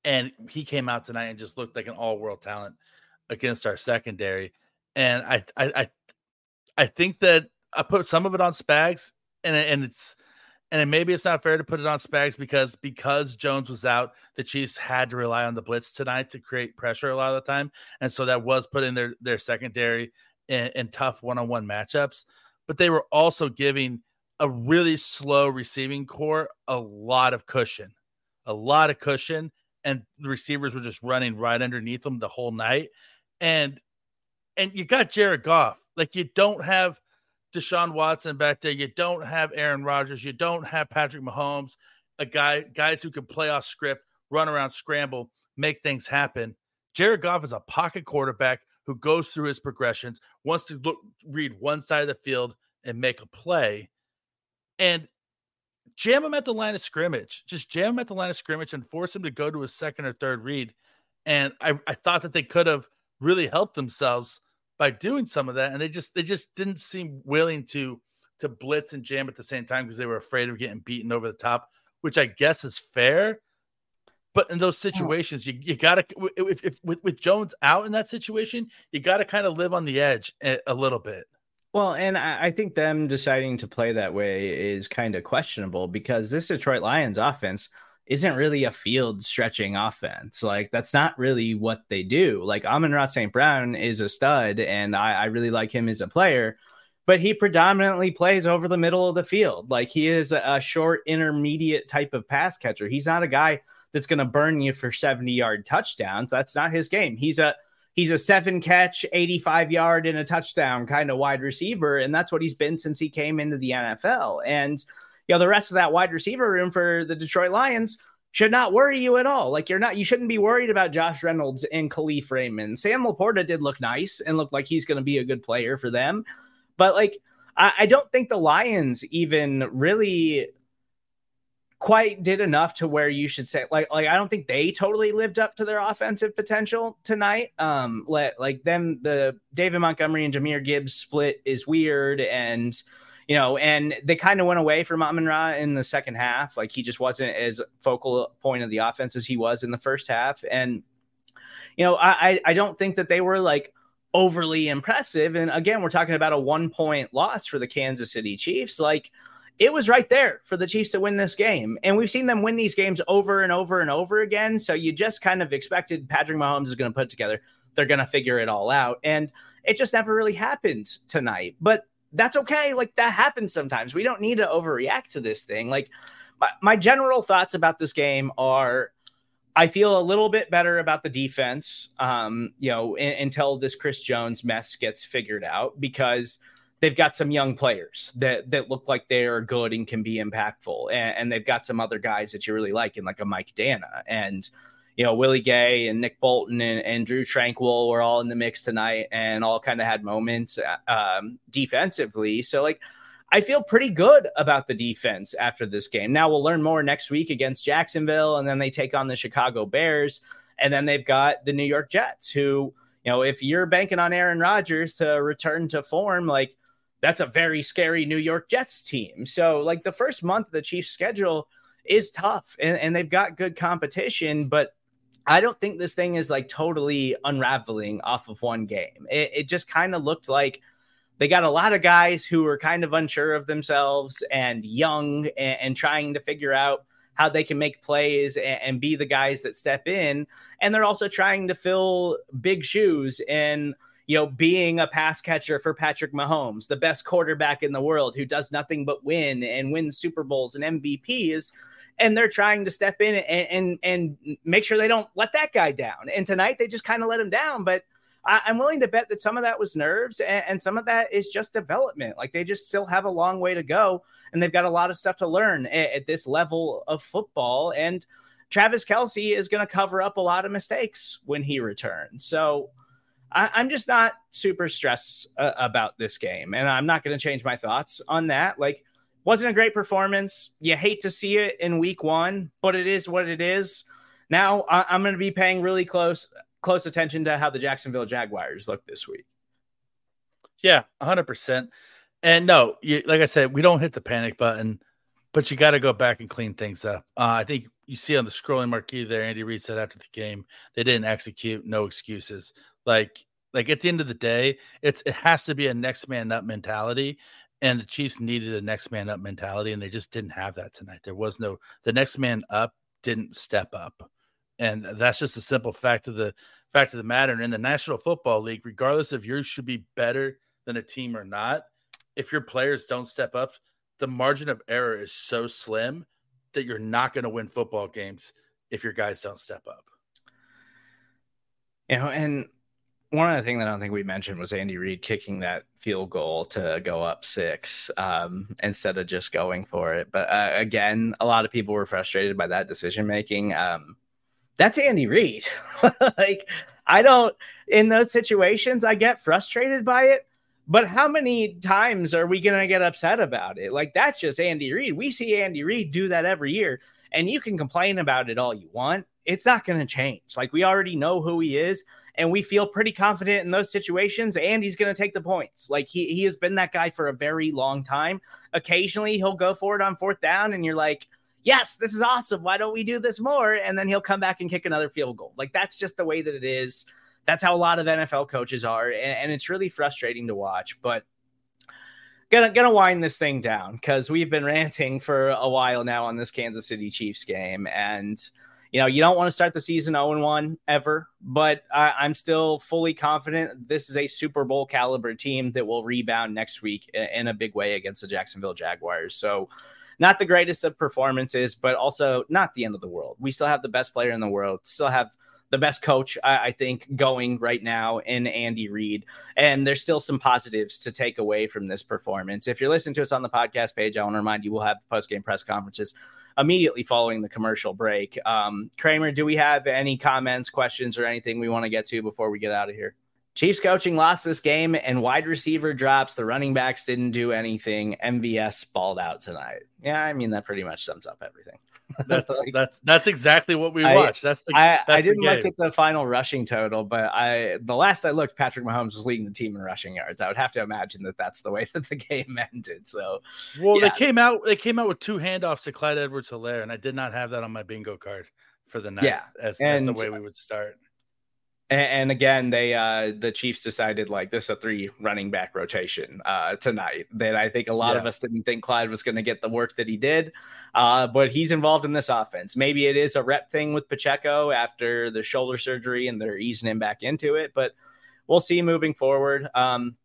and he came out tonight and just looked like an all-world talent against our secondary. And I, I, I, I think that I put some of it on Spags, and and it's and maybe it's not fair to put it on Spags because because Jones was out, the Chiefs had to rely on the blitz tonight to create pressure a lot of the time, and so that was putting their their secondary in, in tough one-on-one matchups. But they were also giving a really slow receiving corps a lot of cushion, a lot of cushion, and the receivers were just running right underneath them the whole night. And and you got Jared Goff. Like you don't have Deshaun Watson back there. You don't have Aaron Rodgers. You don't have Patrick Mahomes, a guy guys who can play off script, run around, scramble, make things happen. Jared Goff is a pocket quarterback who goes through his progressions, wants to look read one side of the field and make a play. And jam him at the line of scrimmage. Just jam him at the line of scrimmage and force him to go to a second or third read. And I, I thought that they could have really helped themselves by doing some of that. And they just they just didn't seem willing to to blitz and jam at the same time because they were afraid of getting beaten over the top, which I guess is fair. But in those situations, you, you got to, if, if, with, with Jones out in that situation, you got to kind of live on the edge a, a little bit. Well, and I, think them deciding to play that way is kind of questionable because this Detroit Lions offense isn't really a field stretching offense. Like that's not really what they do. Like Amon-Ra St. Brown is a stud, and I, I really like him as a player but he predominantly plays over the middle of the field. Like he is a, short, intermediate type of pass catcher. He's not a guy that's going to burn you for 70 yard touchdowns. That's not his game. He's a he's a seven catch, 85 yard and a touchdown kind of wide receiver. And that's what he's been since he came into the NFL. And you know, the rest of that wide receiver room for the Detroit Lions should not worry you at all. Like you're not, you shouldn't be worried about Josh Reynolds and Kalif Raymond. Sam LaPorta did look nice and look like he's going to be a good player for them. But like, I don't think the Lions even really quite did enough to where you should say like like I don't think they totally lived up to their offensive potential tonight. Um let like them the David Montgomery and Jahmyr Gibbs split is weird and you know and they kind of went away from Amon Ra in the second half. Like he just wasn't as focal point of the offense as he was in the first half. And you know, I I don't think that they were like overly impressive. And again, we're talking about a one point loss for the Kansas City Chiefs. Like it was right there for the Chiefs to win this game. And we've seen them win these games over and over and over again. So you just kind of expected Patrick Mahomes is going to put together, they're going to figure it all out. And it just never really happened tonight. But that's okay. Like that happens sometimes. We don't need to overreact to this thing. Like my, my general thoughts about this game are I feel a little bit better about the defense, um, you know, in, until this Chris Jones mess gets figured out because they've got some young players that that look like they are good and can be impactful, and, and they've got some other guys that you really like, in like a Mike Danna and you know Willie Gay and Nick Bolton and, and Drue Tranquill were all in the mix tonight, and all kind of had moments uh, um, defensively. So like I feel pretty good about the defense after this game. Now we'll learn more next week against Jacksonville, and then they take on the Chicago Bears, and then they've got the New York Jets, who, you know, if you're banking on Aaron Rodgers to return to form, like that's a very scary New York Jets team. So, like the first month of the Chiefs' schedule is tough, and, and they've got good competition, but I don't think this thing is like totally unraveling off of one game. It, it just kind of looked like they got a lot of guys who were kind of unsure of themselves and young and, and trying to figure out how they can make plays and, and, be the guys that step in. And they're also trying to fill big shoes in, you know, being a pass catcher for Patrick Mahomes, the best quarterback in the world who does nothing but win and win Super Bowls and MVPs. And they're trying to step in and, and, and make sure they don't let that guy down. And tonight they just kind of let him down. But I, am willing to bet that some of that was nerves and, and, some of that is just development. Like they just still have a long way to go and they've got a lot of stuff to learn at, at this level of football. And Travis Kelce is going to cover up a lot of mistakes when he returns. So I, am just not super stressed uh, about this game. And I'm not going to change my thoughts on that. Like, wasn't a great performance. You hate to see it in week one, but it is what it is. Now I, I'm going to be paying really close close attention to how the Jacksonville Jaguars look this week. Yeah, 100%. And no, you, like I said, we don't hit the panic button, but you got to go back and clean things up. Uh, I think you see on the scrolling marquee there, Andy Reid said after the game, they didn't execute, no excuses. Like, like at the end of the day, it's it has to be a next man up mentality. And the Chiefs needed a next man up mentality, and they just didn't have that tonight. There was no the next man up didn't step up and that's just a simple fact of the fact of the matter. And in the National Football League, regardless if you should be better than a team or not, if your players don't step up, the margin of error is so slim that you're not going to win football games if your guys don't step up. You know, and one of the things that I don't think we mentioned was Andy Reid kicking that field goal to go up six um, instead of just going for it. But uh, again, a lot of people were frustrated by that decision making. Um, that's Andy Reid. like, I don't, in those situations, I get frustrated by it. But how many times are we going to get upset about it? Like, that's just Andy Reid. We see Andy Reid do that every year. And you can complain about it all you want. It's not going to change. Like we already know who he is and we feel pretty confident in those situations and he's going to take the points. Like he he has been that guy for a very long time. Occasionally he'll go for it on fourth down and you're like, "Yes, this is awesome. Why don't we do this more?" And then he'll come back and kick another field goal. Like that's just the way that it is. That's how a lot of NFL coaches are and, and it's really frustrating to watch, but gonna gonna wind this thing down because we've been ranting for a while now on this Kansas City Chiefs game, and you know you don't want to start the season 0 1 ever, but I, I'm still fully confident this is a Super Bowl caliber team that will rebound next week in a big way against the Jacksonville Jaguars. So. Not the greatest of performances, but also not the end of the world. We still have the best player in the world, still have the best coach I, I, think going right now in Andy Reid. And there's still some positives to take away from this performance. If you're listening to us on the podcast page, I want to remind you we'll have the post game press conferences immediately following the commercial break. Um, Kramer, do we have any comments, questions, or anything we want to get to before we get out of here? Chiefs coaching lost this game and wide receiver drops. The running backs didn't do anything. MVS balled out tonight. Yeah, I mean, that pretty much sums up everything. That's that's that's exactly what we watched. That's the I, that's I didn't look at the final rushing total, but I the last I looked, Patrick Mahomes was leading the team in rushing yards. I would have to imagine that that's the way that the game ended. So, well, yeah. they came out they came out with two handoffs to Clyde Edwards-Helaire, and I did not have that on my bingo card for the night. Yeah, as, and, as the way we would start. And, again, they uh the Chiefs decided like this is a three running back rotation uh tonight. That I think a lot yeah. of us didn't think Clyde was going to get the work that he did. Uh, but he's involved in this offense. Maybe it is a rep thing with Pacheco after the shoulder surgery and they're easing him back into it, but we'll see moving forward. Um,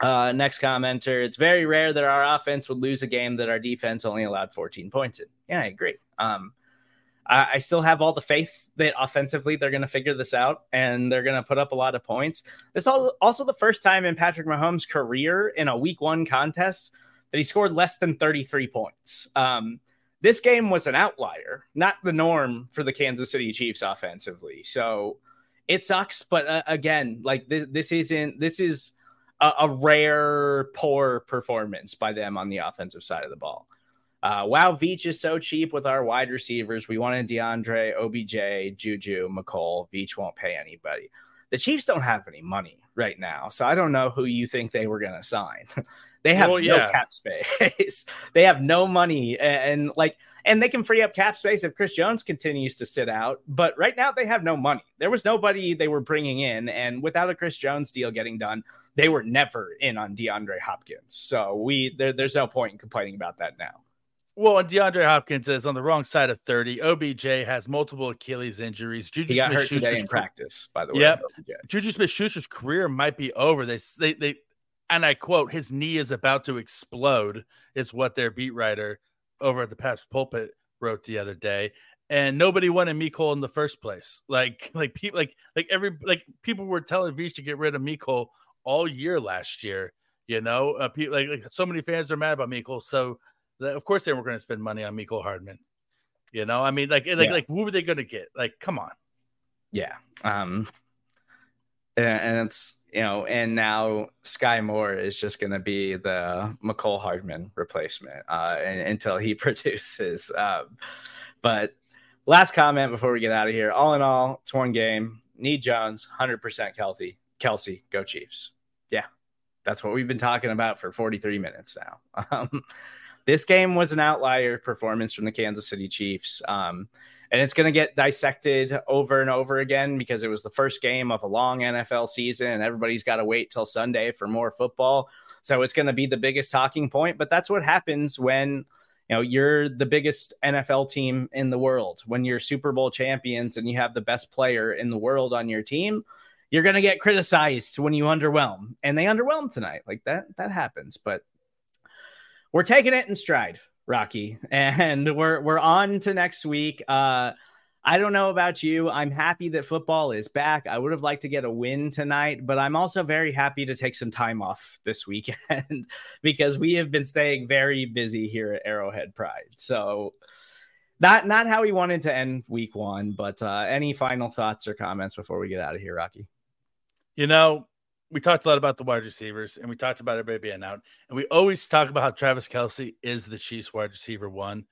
uh, next commenter, it's very rare that our offense would lose a game that our defense only allowed 14 points in. Yeah, I agree. Um, I, I still have all the faith that offensively they're going to figure this out and they're going to put up a lot of points. This is also the first time in Patrick Mahomes' career in a week one contest that he scored less than 33 points. Um, this game was an outlier, not the norm for the Kansas City Chiefs offensively. So it sucks, but uh, again, like this, this isn't this is a, a, rare poor performance by them on the offensive side of the ball. Uh, wow, Veach is so cheap with our wide receivers. We wanted DeAndre, OBJ, Juju, Mecole. Veach won't pay anybody. The Chiefs don't have any money right now, so I don't know who you think they were going to sign. they have well, no yeah. cap space. they have no money, and, and like, and they can free up cap space if Chris Jones continues to sit out. But right now, they have no money. There was nobody they were bringing in, and without a Chris Jones deal getting done, they were never in on DeAndre Hopkins. So we there, there's no point in complaining about that now. Well, and DeAndre Hopkins is on the wrong side of 30. OBJ has multiple Achilles injuries. Juju he got Smith hurt today in practice, by the way. Yep. Juju Smith Schuster's career might be over. They, they, they, and I quote, his knee is about to explode, is what their beat writer over at the Pats Pulpit wrote the other day. And nobody wanted Mecole in the first place. Like, like people, like, like every, like people were telling Veach to get rid of Mecole all year last year. You know, uh, people, like, like so many fans are mad about Mecole. So, of course, they were going to spend money on Mecole Hardman. You know, I mean, like, like, yeah. like, who were they going to get? Like, come on. Yeah. Um, and it's you know, and now Skyy Moore is just going to be the Mecole Hardman replacement uh, until he produces. Um, but last comment before we get out of here. All in all, it's one game. Need Jones, hundred percent Kelce. Kelsey, go Chiefs. Yeah, that's what we've been talking about for 43 minutes now. Um, this game was an outlier performance from the Kansas City Chiefs. Um, and it's going to get dissected over and over again because it was the first game of a long NFL season and everybody's got to wait till Sunday for more football. So it's going to be the biggest talking point, but that's what happens when you know you're the biggest NFL team in the world. When you're Super Bowl champions and you have the best player in the world on your team, you're going to get criticized when you underwhelm. And they underwhelmed tonight. Like that that happens, but we're taking it in stride, Rocky, and we're we're on to next week. Uh, I don't know about you. I'm happy that football is back. I would have liked to get a win tonight, but I'm also very happy to take some time off this weekend because we have been staying very busy here at Arrowhead Pride. So not not how we wanted to end week one, but uh, any final thoughts or comments before we get out of here, Rocky? You know, we talked a lot about the wide receivers and we talked about everybody being out. And we always talk about how Travis Kelce is the Chiefs wide receiver one.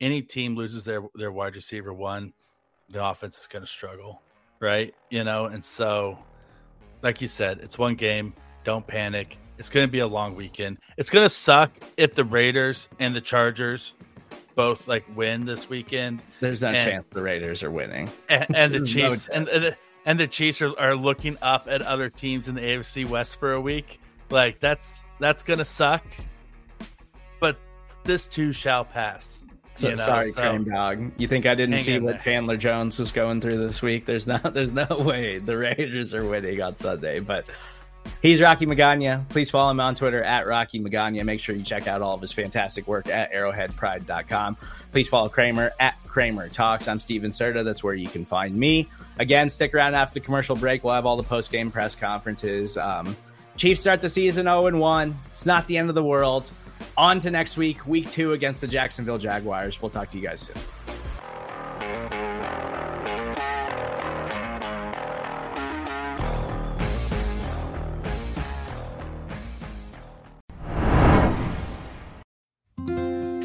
any team loses their their wide receiver one, the offense is going to struggle, right? You know, and so, like you said, it's one game. Don't panic. It's going to be a long weekend. It's going to suck if the Raiders and the Chargers both like win this weekend. There's no and, chance the Raiders are winning, and, and the Chiefs no and, and and the Chiefs are, are looking up at other teams in the AFC West for a week. Like that's that's gonna suck. But this too shall pass. So, you know, sorry, so, Crane Dog. You think I didn't see what there. Chandler Jones was going through this week? There's not there's no way the Raiders are winning on Sunday, but He's Rocky Magaña. Please follow him on Twitter at Rocky Magana. Make sure you check out all of his fantastic work at arrowheadpride.com. Please follow Kramer at Kramer Talks. I'm Stephen Serda. That's where you can find me. Again, stick around after the commercial break. We'll have all the post game press conferences. Um, Chiefs start the season 0 1. It's not the end of the world. On to next week, week two against the Jacksonville Jaguars. We'll talk to you guys soon.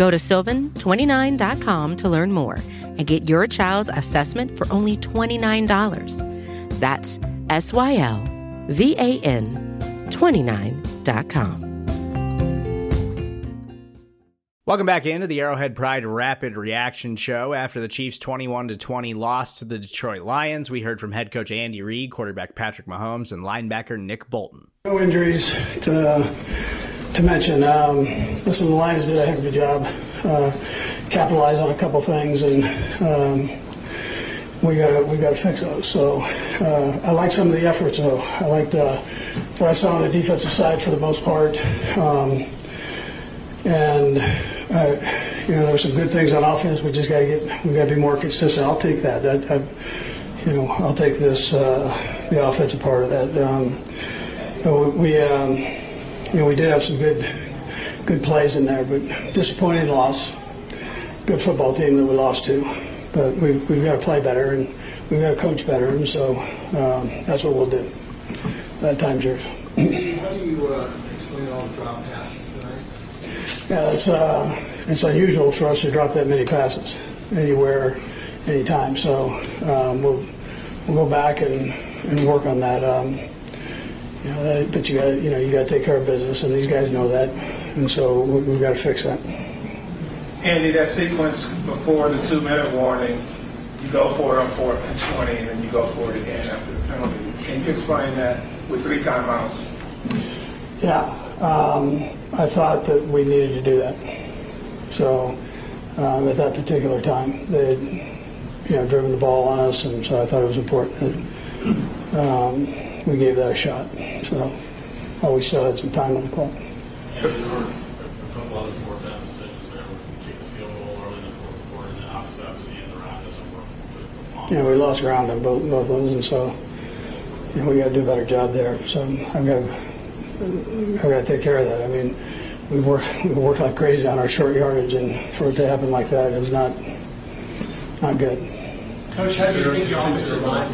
Go to sylvan29.com to learn more and get your child's assessment for only $29. That's S Y L V A N 29.com. Welcome back into the Arrowhead Pride Rapid Reaction Show. After the Chiefs' 21 to 20 loss to the Detroit Lions, we heard from head coach Andy Reid, quarterback Patrick Mahomes, and linebacker Nick Bolton. No injuries to to mention. Um, listen, the Lions did a heck of a job, uh, capitalized on a couple things, and um, we got we got to fix those. So uh, I like some of the efforts, though. I liked uh, what I saw on the defensive side for the most part, um, and uh, you know there were some good things on offense. We just got to get we got to be more consistent. I'll take that. That I, you know I'll take this uh, the offensive part of that. Um, we. Um, you know, we did have some good good plays in there, but disappointing loss. Good football team that we lost to, but we've, we've got to play better and we've got to coach better, and so um, that's what we'll do. That time's yours. How do you uh, explain all the drop passes tonight? Yeah, that's uh, it's unusual for us to drop that many passes anywhere, anytime. So um, we'll we'll go back and, and work on that. Um, you know, that, but you got you know you got to take care of business, and these guys know that, and so we, we've got to fix that. Andy, that sequence before the two-minute warning, you go for it on fourth and twenty, and then you go for it again after the penalty. Can you explain that with three timeouts? Yeah, um, I thought that we needed to do that. So um, at that particular time, they had you know driven the ball on us, and so I thought it was important that. Um, we gave that a shot. So oh, we still had some time on the clock. Yeah, there were a couple other fourth down decisions there. We kicked the field goal early in the fourth quarter, and then obviously that was the end of the round doesn't work. Yeah, we lost ground on both both of those, and so you know, we got to do a better job there. So I've got to I've got to take care of that. I mean, we work we worked like crazy on our short yardage, and for it to happen like that is not not good. Coach, how do you think your offensive line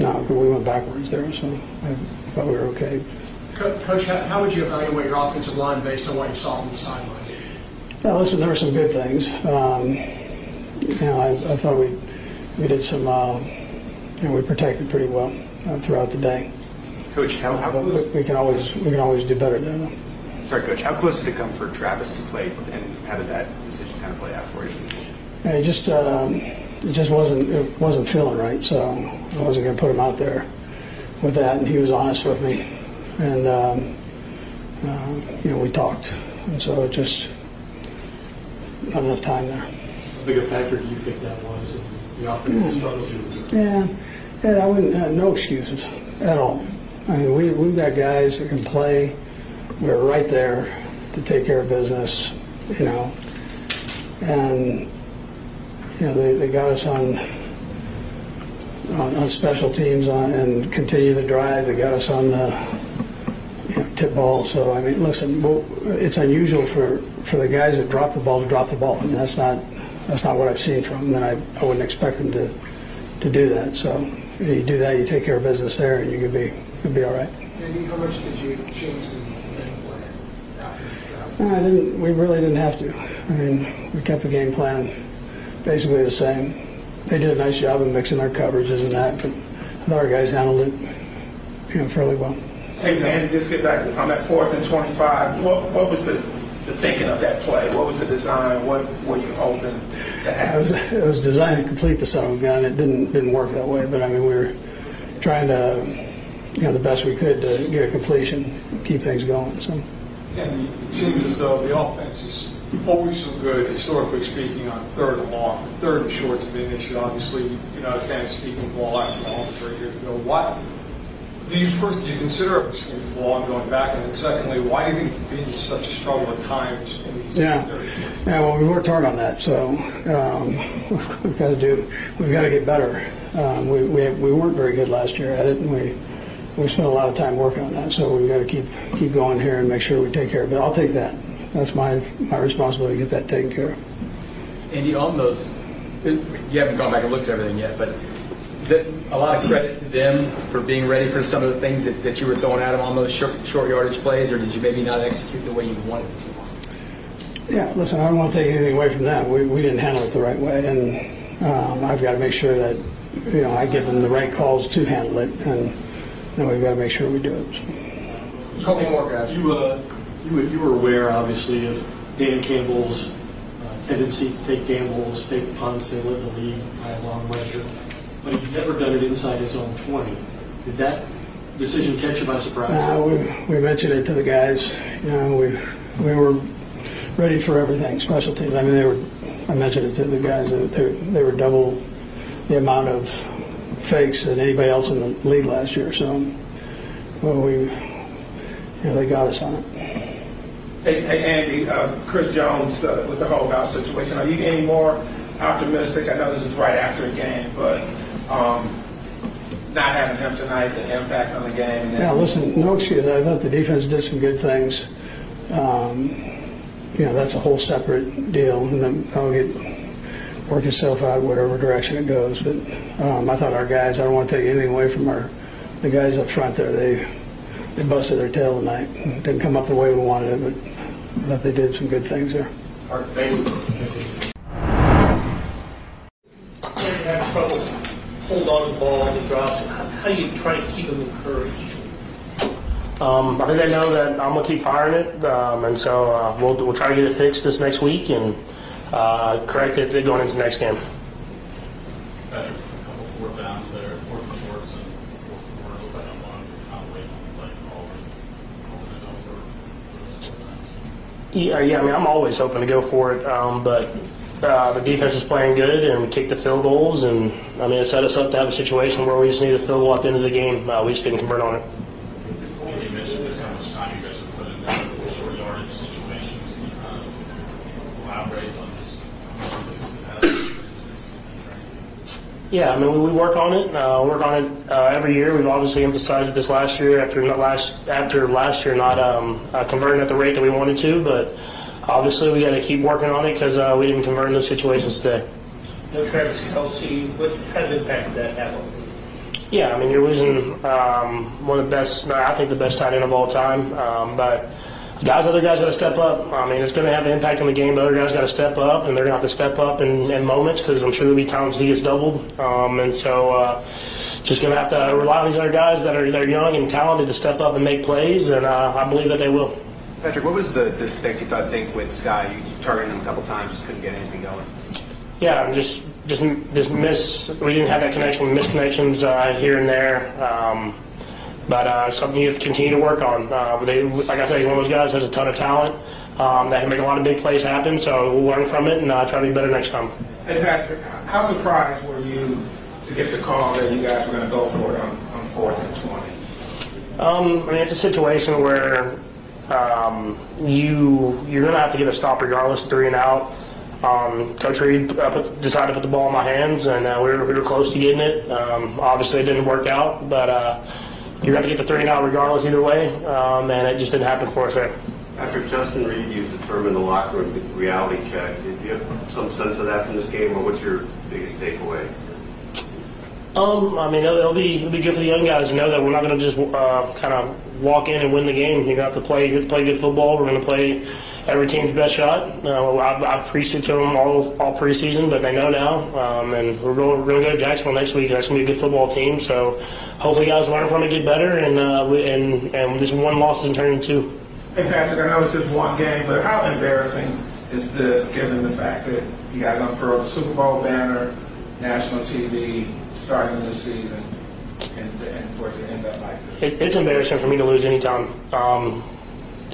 no, but we went backwards there, so I thought we were okay. Coach, how would you evaluate your offensive line based on what you saw from the sideline? Now, listen, there were some good things. Um, you know, I, I, thought we we did some. Uh, you know, we protected pretty well uh, throughout the day. Coach, how, how close? We, we, can always we can always do better there, though. Sorry, Coach. How close did it come for Travis to play, and how did that decision kind of play out for you? Yeah, just um, it just wasn't it wasn't feeling right. So I wasn't going to put him out there with that, and he was honest with me, and um, uh, you know we talked, and so it just not enough time there. How big a factor do you think that was in the offensive struggles you were doing? Yeah, and I wouldn't uh, no excuses at all. I mean, we we've got guys that can play. We're right there to take care of business, you know, and you know they, they got us on on, on special teams on, and continue the drive. that got us on the you know, tip ball. So I mean, listen, it's unusual for for the guys that drop the ball to drop the ball. I mean, that's not that's not what I've seen from them, and I, I wouldn't expect them to to do that. So if you do that, you take care of business there, and you could be could be all right. Andy, how much did you change the game plan? No, uh, I didn't. We really didn't have to. I mean, we kept the game plan basically the same. They did a nice job of mixing their coverages and that, but I thought our guys handled it, you know, fairly well. Hey, man, just get back on that fourth and 25. What, what was the, the thinking of that play? What was the design? What were you hoping to It have? was it was designed to complete the son of a gun. It didn't didn't work that way, but I mean, we were trying to, you know, the best we could to get a completion, keep things going. So. And it seems as though the offense is always so good, historically speaking, on third and long. Third and short's been an issue. Obviously, you're not a fan of sneaking the ball after Mahomes three years ago. Why? Do you first do you consider sneaking the ball and going back, and then secondly, why do you think it's been such a struggle at times in these Yeah, yeah. Well, we worked hard on that, so um, we've got to do. We've got to get better. Um, we, we we weren't very good last year at it, and we we spent a lot of time working on that. So we've got to keep keep going here and make sure we take care of it. I'll take that. That's my my responsibility to get that taken care of. Andy, on those, you haven't gone back and looked at everything yet, but is it a lot of credit to them for being ready for some of the things that, that you were throwing at them on those short, short yardage plays, or did you maybe not execute the way you wanted to? Yeah, listen, I don't want to take anything away from them. We, we didn't handle it the right way, and um, I've got to make sure that you know I give them the right calls to handle it, and then we've got to make sure we do it. So. Couple more guys. You, uh, you, you were aware, obviously, of Dan Campbell's uh, tendency to take gambles, take punts. They led the league by a long measure, but he'd never done it inside his own 20. Did that decision catch you by surprise? Uh, we, we mentioned it to the guys. You know, we we were ready for everything. Special teams. I mean, they were. I mentioned it to the guys. They, they were double the amount of fakes than anybody else in the league last year. So, well, we, you know, they got us on it. Hey, hey Andy, uh, Chris Jones uh, with the holdout situation. Are you any more optimistic? I know this is right after a game, but um, not having him tonight, the impact on the game. And Yeah, listen, no excuse. I thought the defense did some good things. Um, you know, that's a whole separate deal, and then that'll get work itself out whatever direction it goes. But um, I thought our guys. I don't want to take anything away from our the guys up front there. They they busted their tail tonight. Didn't come up the way we wanted it, but I thought they did some good things there. All right, thank you. have trouble hold on to the ball and the drops. How, how do you try to keep them encouraged? Um, I think I know that I'm gonna keep firing it, um, and so uh, we'll we'll try to get it fixed this next week and uh, correct it going into the next game. Patrick, a couple fourth downs there, fourth and shorts, and fourth quarter. Looked like I'm on, I'm waiting on the play call. Hoping to go for, for those fourth downs. Yeah, yeah. I mean, I'm always hoping to go for it, um, but uh, the defense was playing good and we kicked the field goals, and I mean, it set us up to have a situation where we just needed a field goal at the end of the game. Uh, we just didn't convert on it. And you mentioned just how much time you guys have put into short yardage situations. Can you kind of elaborate on just how much this has had in season training? Yeah, I mean, we, we work on it. Uh, work on it uh, every year. We've obviously emphasized it this last year after not last after last year not um, uh, converting at the rate that we wanted to, but obviously we got to keep working on it because uh, we didn't convert in those situations today. No Travis Kelce. What kind of impact did that have on? Yeah, I mean, you're losing um, one of the best, I think the best tight end of all time. Um, but guys, other guys got to step up. I mean, it's going to have an impact on the game. But other guys got to step up, and they're going to have to step up in, in moments because I'm sure there'll be times he gets doubled. Um, and so, uh, just going to have to rely on these other guys that are that are young and talented to step up and make plays, and uh, I believe that they will. Patrick, what was the disconnect you thought think with Skyy? You, targeted him a couple times, just couldn't get anything going. Yeah, just just just miss. We didn't have that connection. Misconnections uh, here and there. Um, but uh, something you have to continue to work on. Uh, they, like I said, he's one of those guys that has a ton of talent um, that can make a lot of big plays happen. So we'll learn from it and uh, try to be better next time. Hey Patrick, how surprised were you to get the call that you guys were going to go for it on, on fourth and twenty? Um, I mean, it's a situation where um, you you're going to have to get a stop regardless, three and out. Um, Coach Reid uh, put, decided to put the ball in my hands, and uh, we, were, we were close to getting it. Um, obviously, it didn't work out, but uh, you're going to get the three and out regardless either way, um, and it just didn't happen for us there. After Justin Reid used the term in the locker room, reality check, did you have some sense of that from this game, or what's your biggest takeaway? Um, I mean, it'll, it'll be it'll be good for the young guys to know that we're not going to just uh, kind of walk in and win the game. To have to play play good football. We're going to play every team's best shot. Uh, I've, I've preached it to them all all preseason, but they know now. Um, and we're going we're going to go to Jacksonville next week. That's going to be a good football team. So hopefully, guys learn from it, get better, and uh, we, and and this one loss isn't turning into two. Hey Patrick, I know it's just one game, but how embarrassing is this given the fact that you guys unfurled the Super Bowl banner, national TV, starting new season, and, and for it to end up like this? It, it's embarrassing for me to lose any time. Um,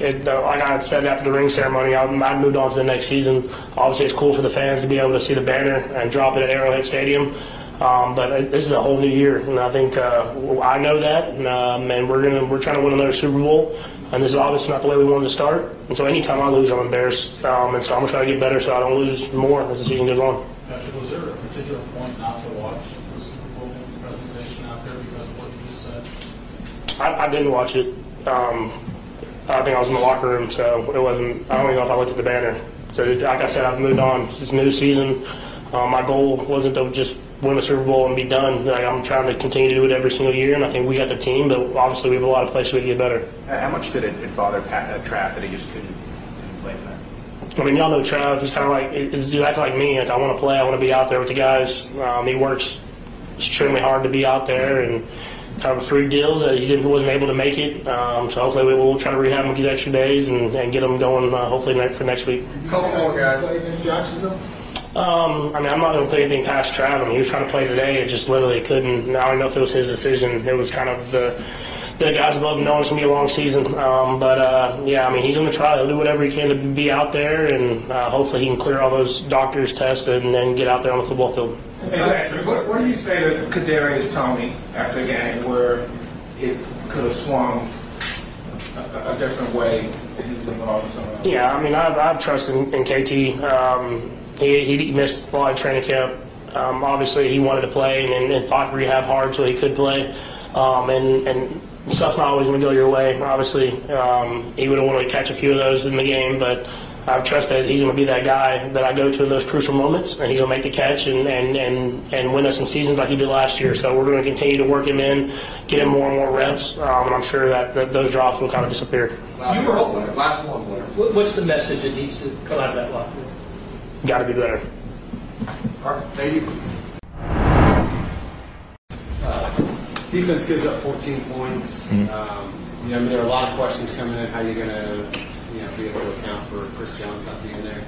it, uh, like I said after the ring ceremony, I, I moved on to the next season. Obviously, it's cool for the fans to be able to see the banner and drop it at Arrowhead Stadium. Um, but it, this is a whole new year, and I think uh, I know that, and, um, and we're gonna we're trying to win another Super Bowl, and this is obviously not the way we wanted to start. And so anytime I lose, I'm embarrassed, um, and so I'm gonna try to get better so I don't lose more as the season goes on. Patrick, was there a particular point not to watch the Super Bowl presentation out there because of what you just said? I, I didn't watch it. I think I was in the locker room, so it wasn't. I don't even know if I looked at the banner. So, like I said, I've moved on. It's a new season. Um, my goal wasn't to just win a Super Bowl and be done. Like, I'm trying to continue to do it every single year, and I think we got the team, but obviously we have a lot of places we can get better. How much did it, it bother Pat, uh, Trav that he just couldn't, couldn't play tonight? I mean, y'all know Trav. He's kind of like he's exactly like me. Like I want to play. I want to be out there with the guys. Um, he works extremely hard to be out there, and kind of a free deal that he didn't wasn't able to make it. Um, so hopefully we will try to rehab him these extra days and, and get him going. Uh, hopefully ne- for next week. Couple more guys. Jacksonville. Um, I mean, I'm not going to put anything past Trav. I mean, he was trying to play today. It just literally couldn't. Now I don't know if it was his decision. It was kind of the the guys above him knowing it's going to be a long season. Um, but uh, yeah, I mean, he's going to try. He'll do whatever he can to be out there, and uh, hopefully he can clear all those doctors' tests and then get out there on the football field. Hey what, what do you say to Kadarius Toney after the game where it could have swung a, a different way? Yeah, I mean, I've, I've trusted in, in KT. Um, he, he missed a lot of training camp. Um, obviously, he wanted to play and, and fought rehab hard so he could play. Um, and, and stuff's not always going to go your way. Obviously, um, he would have wanted to catch a few of those in the game, but I've trusted he's going to be that guy that I go to in those crucial moments, and he's going to make the catch and, and, and, and win us some seasons like he did last year. So we're going to continue to work him in, get him more and more reps, um, and I'm sure that, that those drops will kind of disappear. You were winner, last one winner. What's the message that needs to come out of that locker room? Got to be better. All right, Thank you. Defense gives up 14 points. Um, you know, I mean, there are a lot of questions coming in. How you're going to, you know, be able to account for Chris Jones not being there.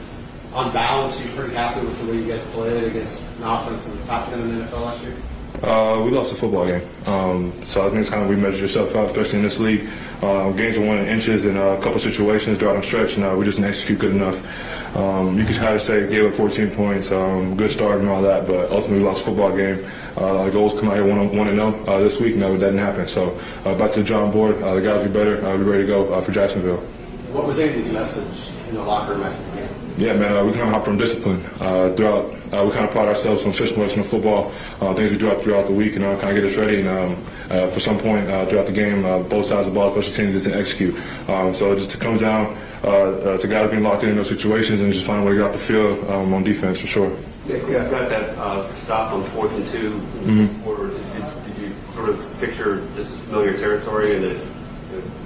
On balance, you're pretty happy with the way you guys played against an offense that was top 10 in the NFL last year. Uh, we lost a football game. Um, so I think it's kind of we measure yourself out, especially in this league. Uh, games are won in inches in a couple situations throughout the stretch, and uh, we just didn't execute good enough. Um, you could kind of say gave up 14 points, um, good start and all that, but ultimately we lost a football game. Uh, goals come out here one one and zero uh, this week. No, it didn't happen. So uh, back to the drawing board. Uh, the guys be better. Uh, be ready to go uh, for Jacksonville. What was Andy's message in the locker room after the game? Yeah, man, uh, we kind of hop from discipline uh, throughout. Uh, we kind of pride ourselves on system of football, uh, things we do out throughout the week, and uh, kind of get us ready. And um, uh, for some point uh, throughout the game, uh, both sides of the ball, special teams, just didn't execute. Um, so it just comes down uh, uh, to guys being locked in in those situations and just finding a way to get out the field um, on defense for sure. Yeah, you got that uh, stop on fourth and 2 Mhm. Or did, did you sort of picture this is familiar territory and that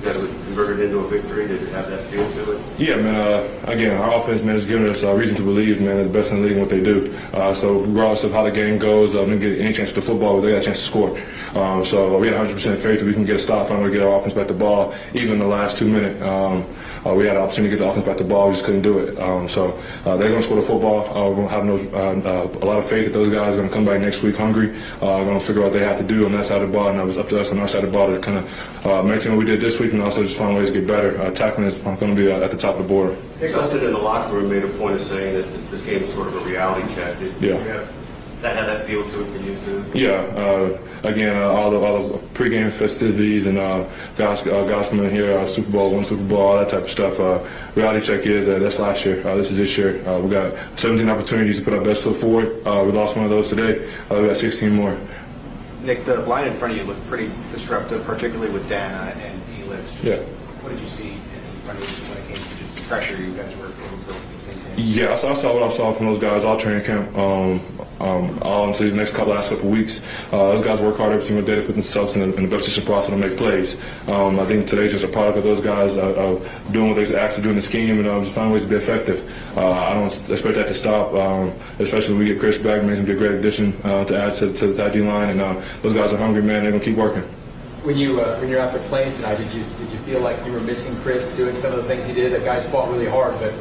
Guys converted into a victory. Did it have that feel to it? Yeah, man. Uh, again, our offense, man, has given us uh, reason to believe, man, they're the best in the league in what they do. Uh, so regardless of how the game goes, um, they get any chance to football, they got a chance to score. Um, so we had 100% faith that we can get a stop, finally get our offense back the ball, even in the last two minutes. Um, uh, we had an opportunity to get the offense back the ball, we just couldn't do it. Um, so uh, they're going to score the football. Uh, we're going to have no, uh, uh, a lot of faith that those guys are going to come back next week hungry. Uh, going to figure out what they have to do on that side of the ball, and it was up to us on our side of the ball to kind of uh, maintain what we did this week, and also just find ways to get better. Uh, tackling is going to be at the top of the board. Justin in the locker room made a point of saying that this game is sort of a reality check. Did, Yeah. Did you have- does that have that feel to it for you too? Yeah, uh, again, uh, all the all the pregame festivities and uh, uh, in here, uh, Super Bowl, one Super Bowl, all that type of stuff. Uh, reality check is uh, that's last year. Uh, this is this year. Uh, we got 17 opportunities to put our best foot forward. Uh, we lost one of those today. Uh, we got 16 more. Nick, the line in front of you looked pretty disruptive, particularly with Danna and Felix. Just Yeah. What did you see in front of you when it came to just the pressure you guys were able to maintain? Yeah, I saw, I saw what I saw from those guys all training camp, um, um, all into these next couple last couple weeks. Uh, those guys work hard every single day to put themselves in in the best position possible to make plays. Um, I think today's just a product of those guys uh, uh, doing what they're asked to do in the scheme and uh, just finding ways to be effective. Uh, I don't expect that to stop, um, especially when we get Chris back. Makes him be a great addition uh, to add to, to the tight D line, and uh, those guys are hungry, man. They're gonna keep working. When you when you're out there playing tonight, did you did you feel like you were missing Chris doing some of the things he did? That guys fought really hard, but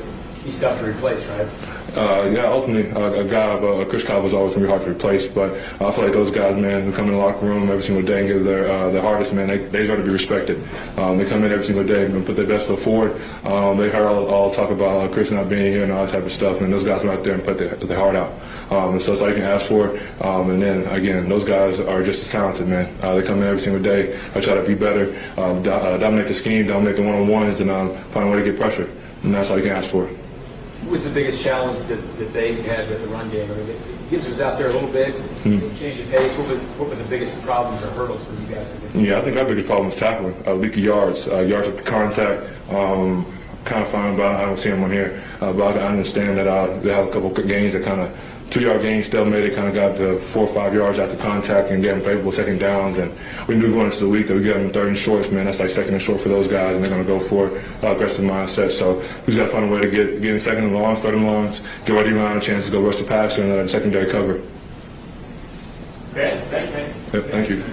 he's tough to replace, right? Uh, yeah, ultimately, uh, a guy of uh, Chris Cobb was always going to be hard to replace. But I feel like those guys, man, who come in the locker room every single day and give their uh, their hardest, man, they, they deserve to be respected. Um, they come in every single day and put their best foot forward. Um, they heard all, all talk about uh, Chris not being here and all that type of stuff, and those guys went out there and put their, their heart out. Um, and so that's all you can ask for. Um, and then, again, those guys are just as talented, man. Uh, they come in every single day, I try to be better, uh, do, uh, dominate the scheme, dominate the one-on-ones, and um, find a way to get pressure. And that's all you can ask for. What was the biggest challenge that, that they had with the run game? I mean, Gibbs was out there a little bit, Hmm. changed the pace. What were, what were the biggest problems or hurdles for you guys? Yeah, I think our biggest problem is tackling. Uh, leaky yards, uh, yards with the contact. Um, kind of fine, but I don't see them on here. Uh, but I understand that uh, they have a couple of gains that kind of two yard gains still made it kind of got to four or five yards after contact and getting favorable second downs. And we knew going into the week that we got them third and shorts, man. That's like second and short for those guys, and they're going to go for it, uh, aggressive mindset. So we just got to find a way to get, get in second and longs, third and longs, give our D line a chance to go rush the passer and uh, secondary cover. Yes, thanks, man. Yep, thank you.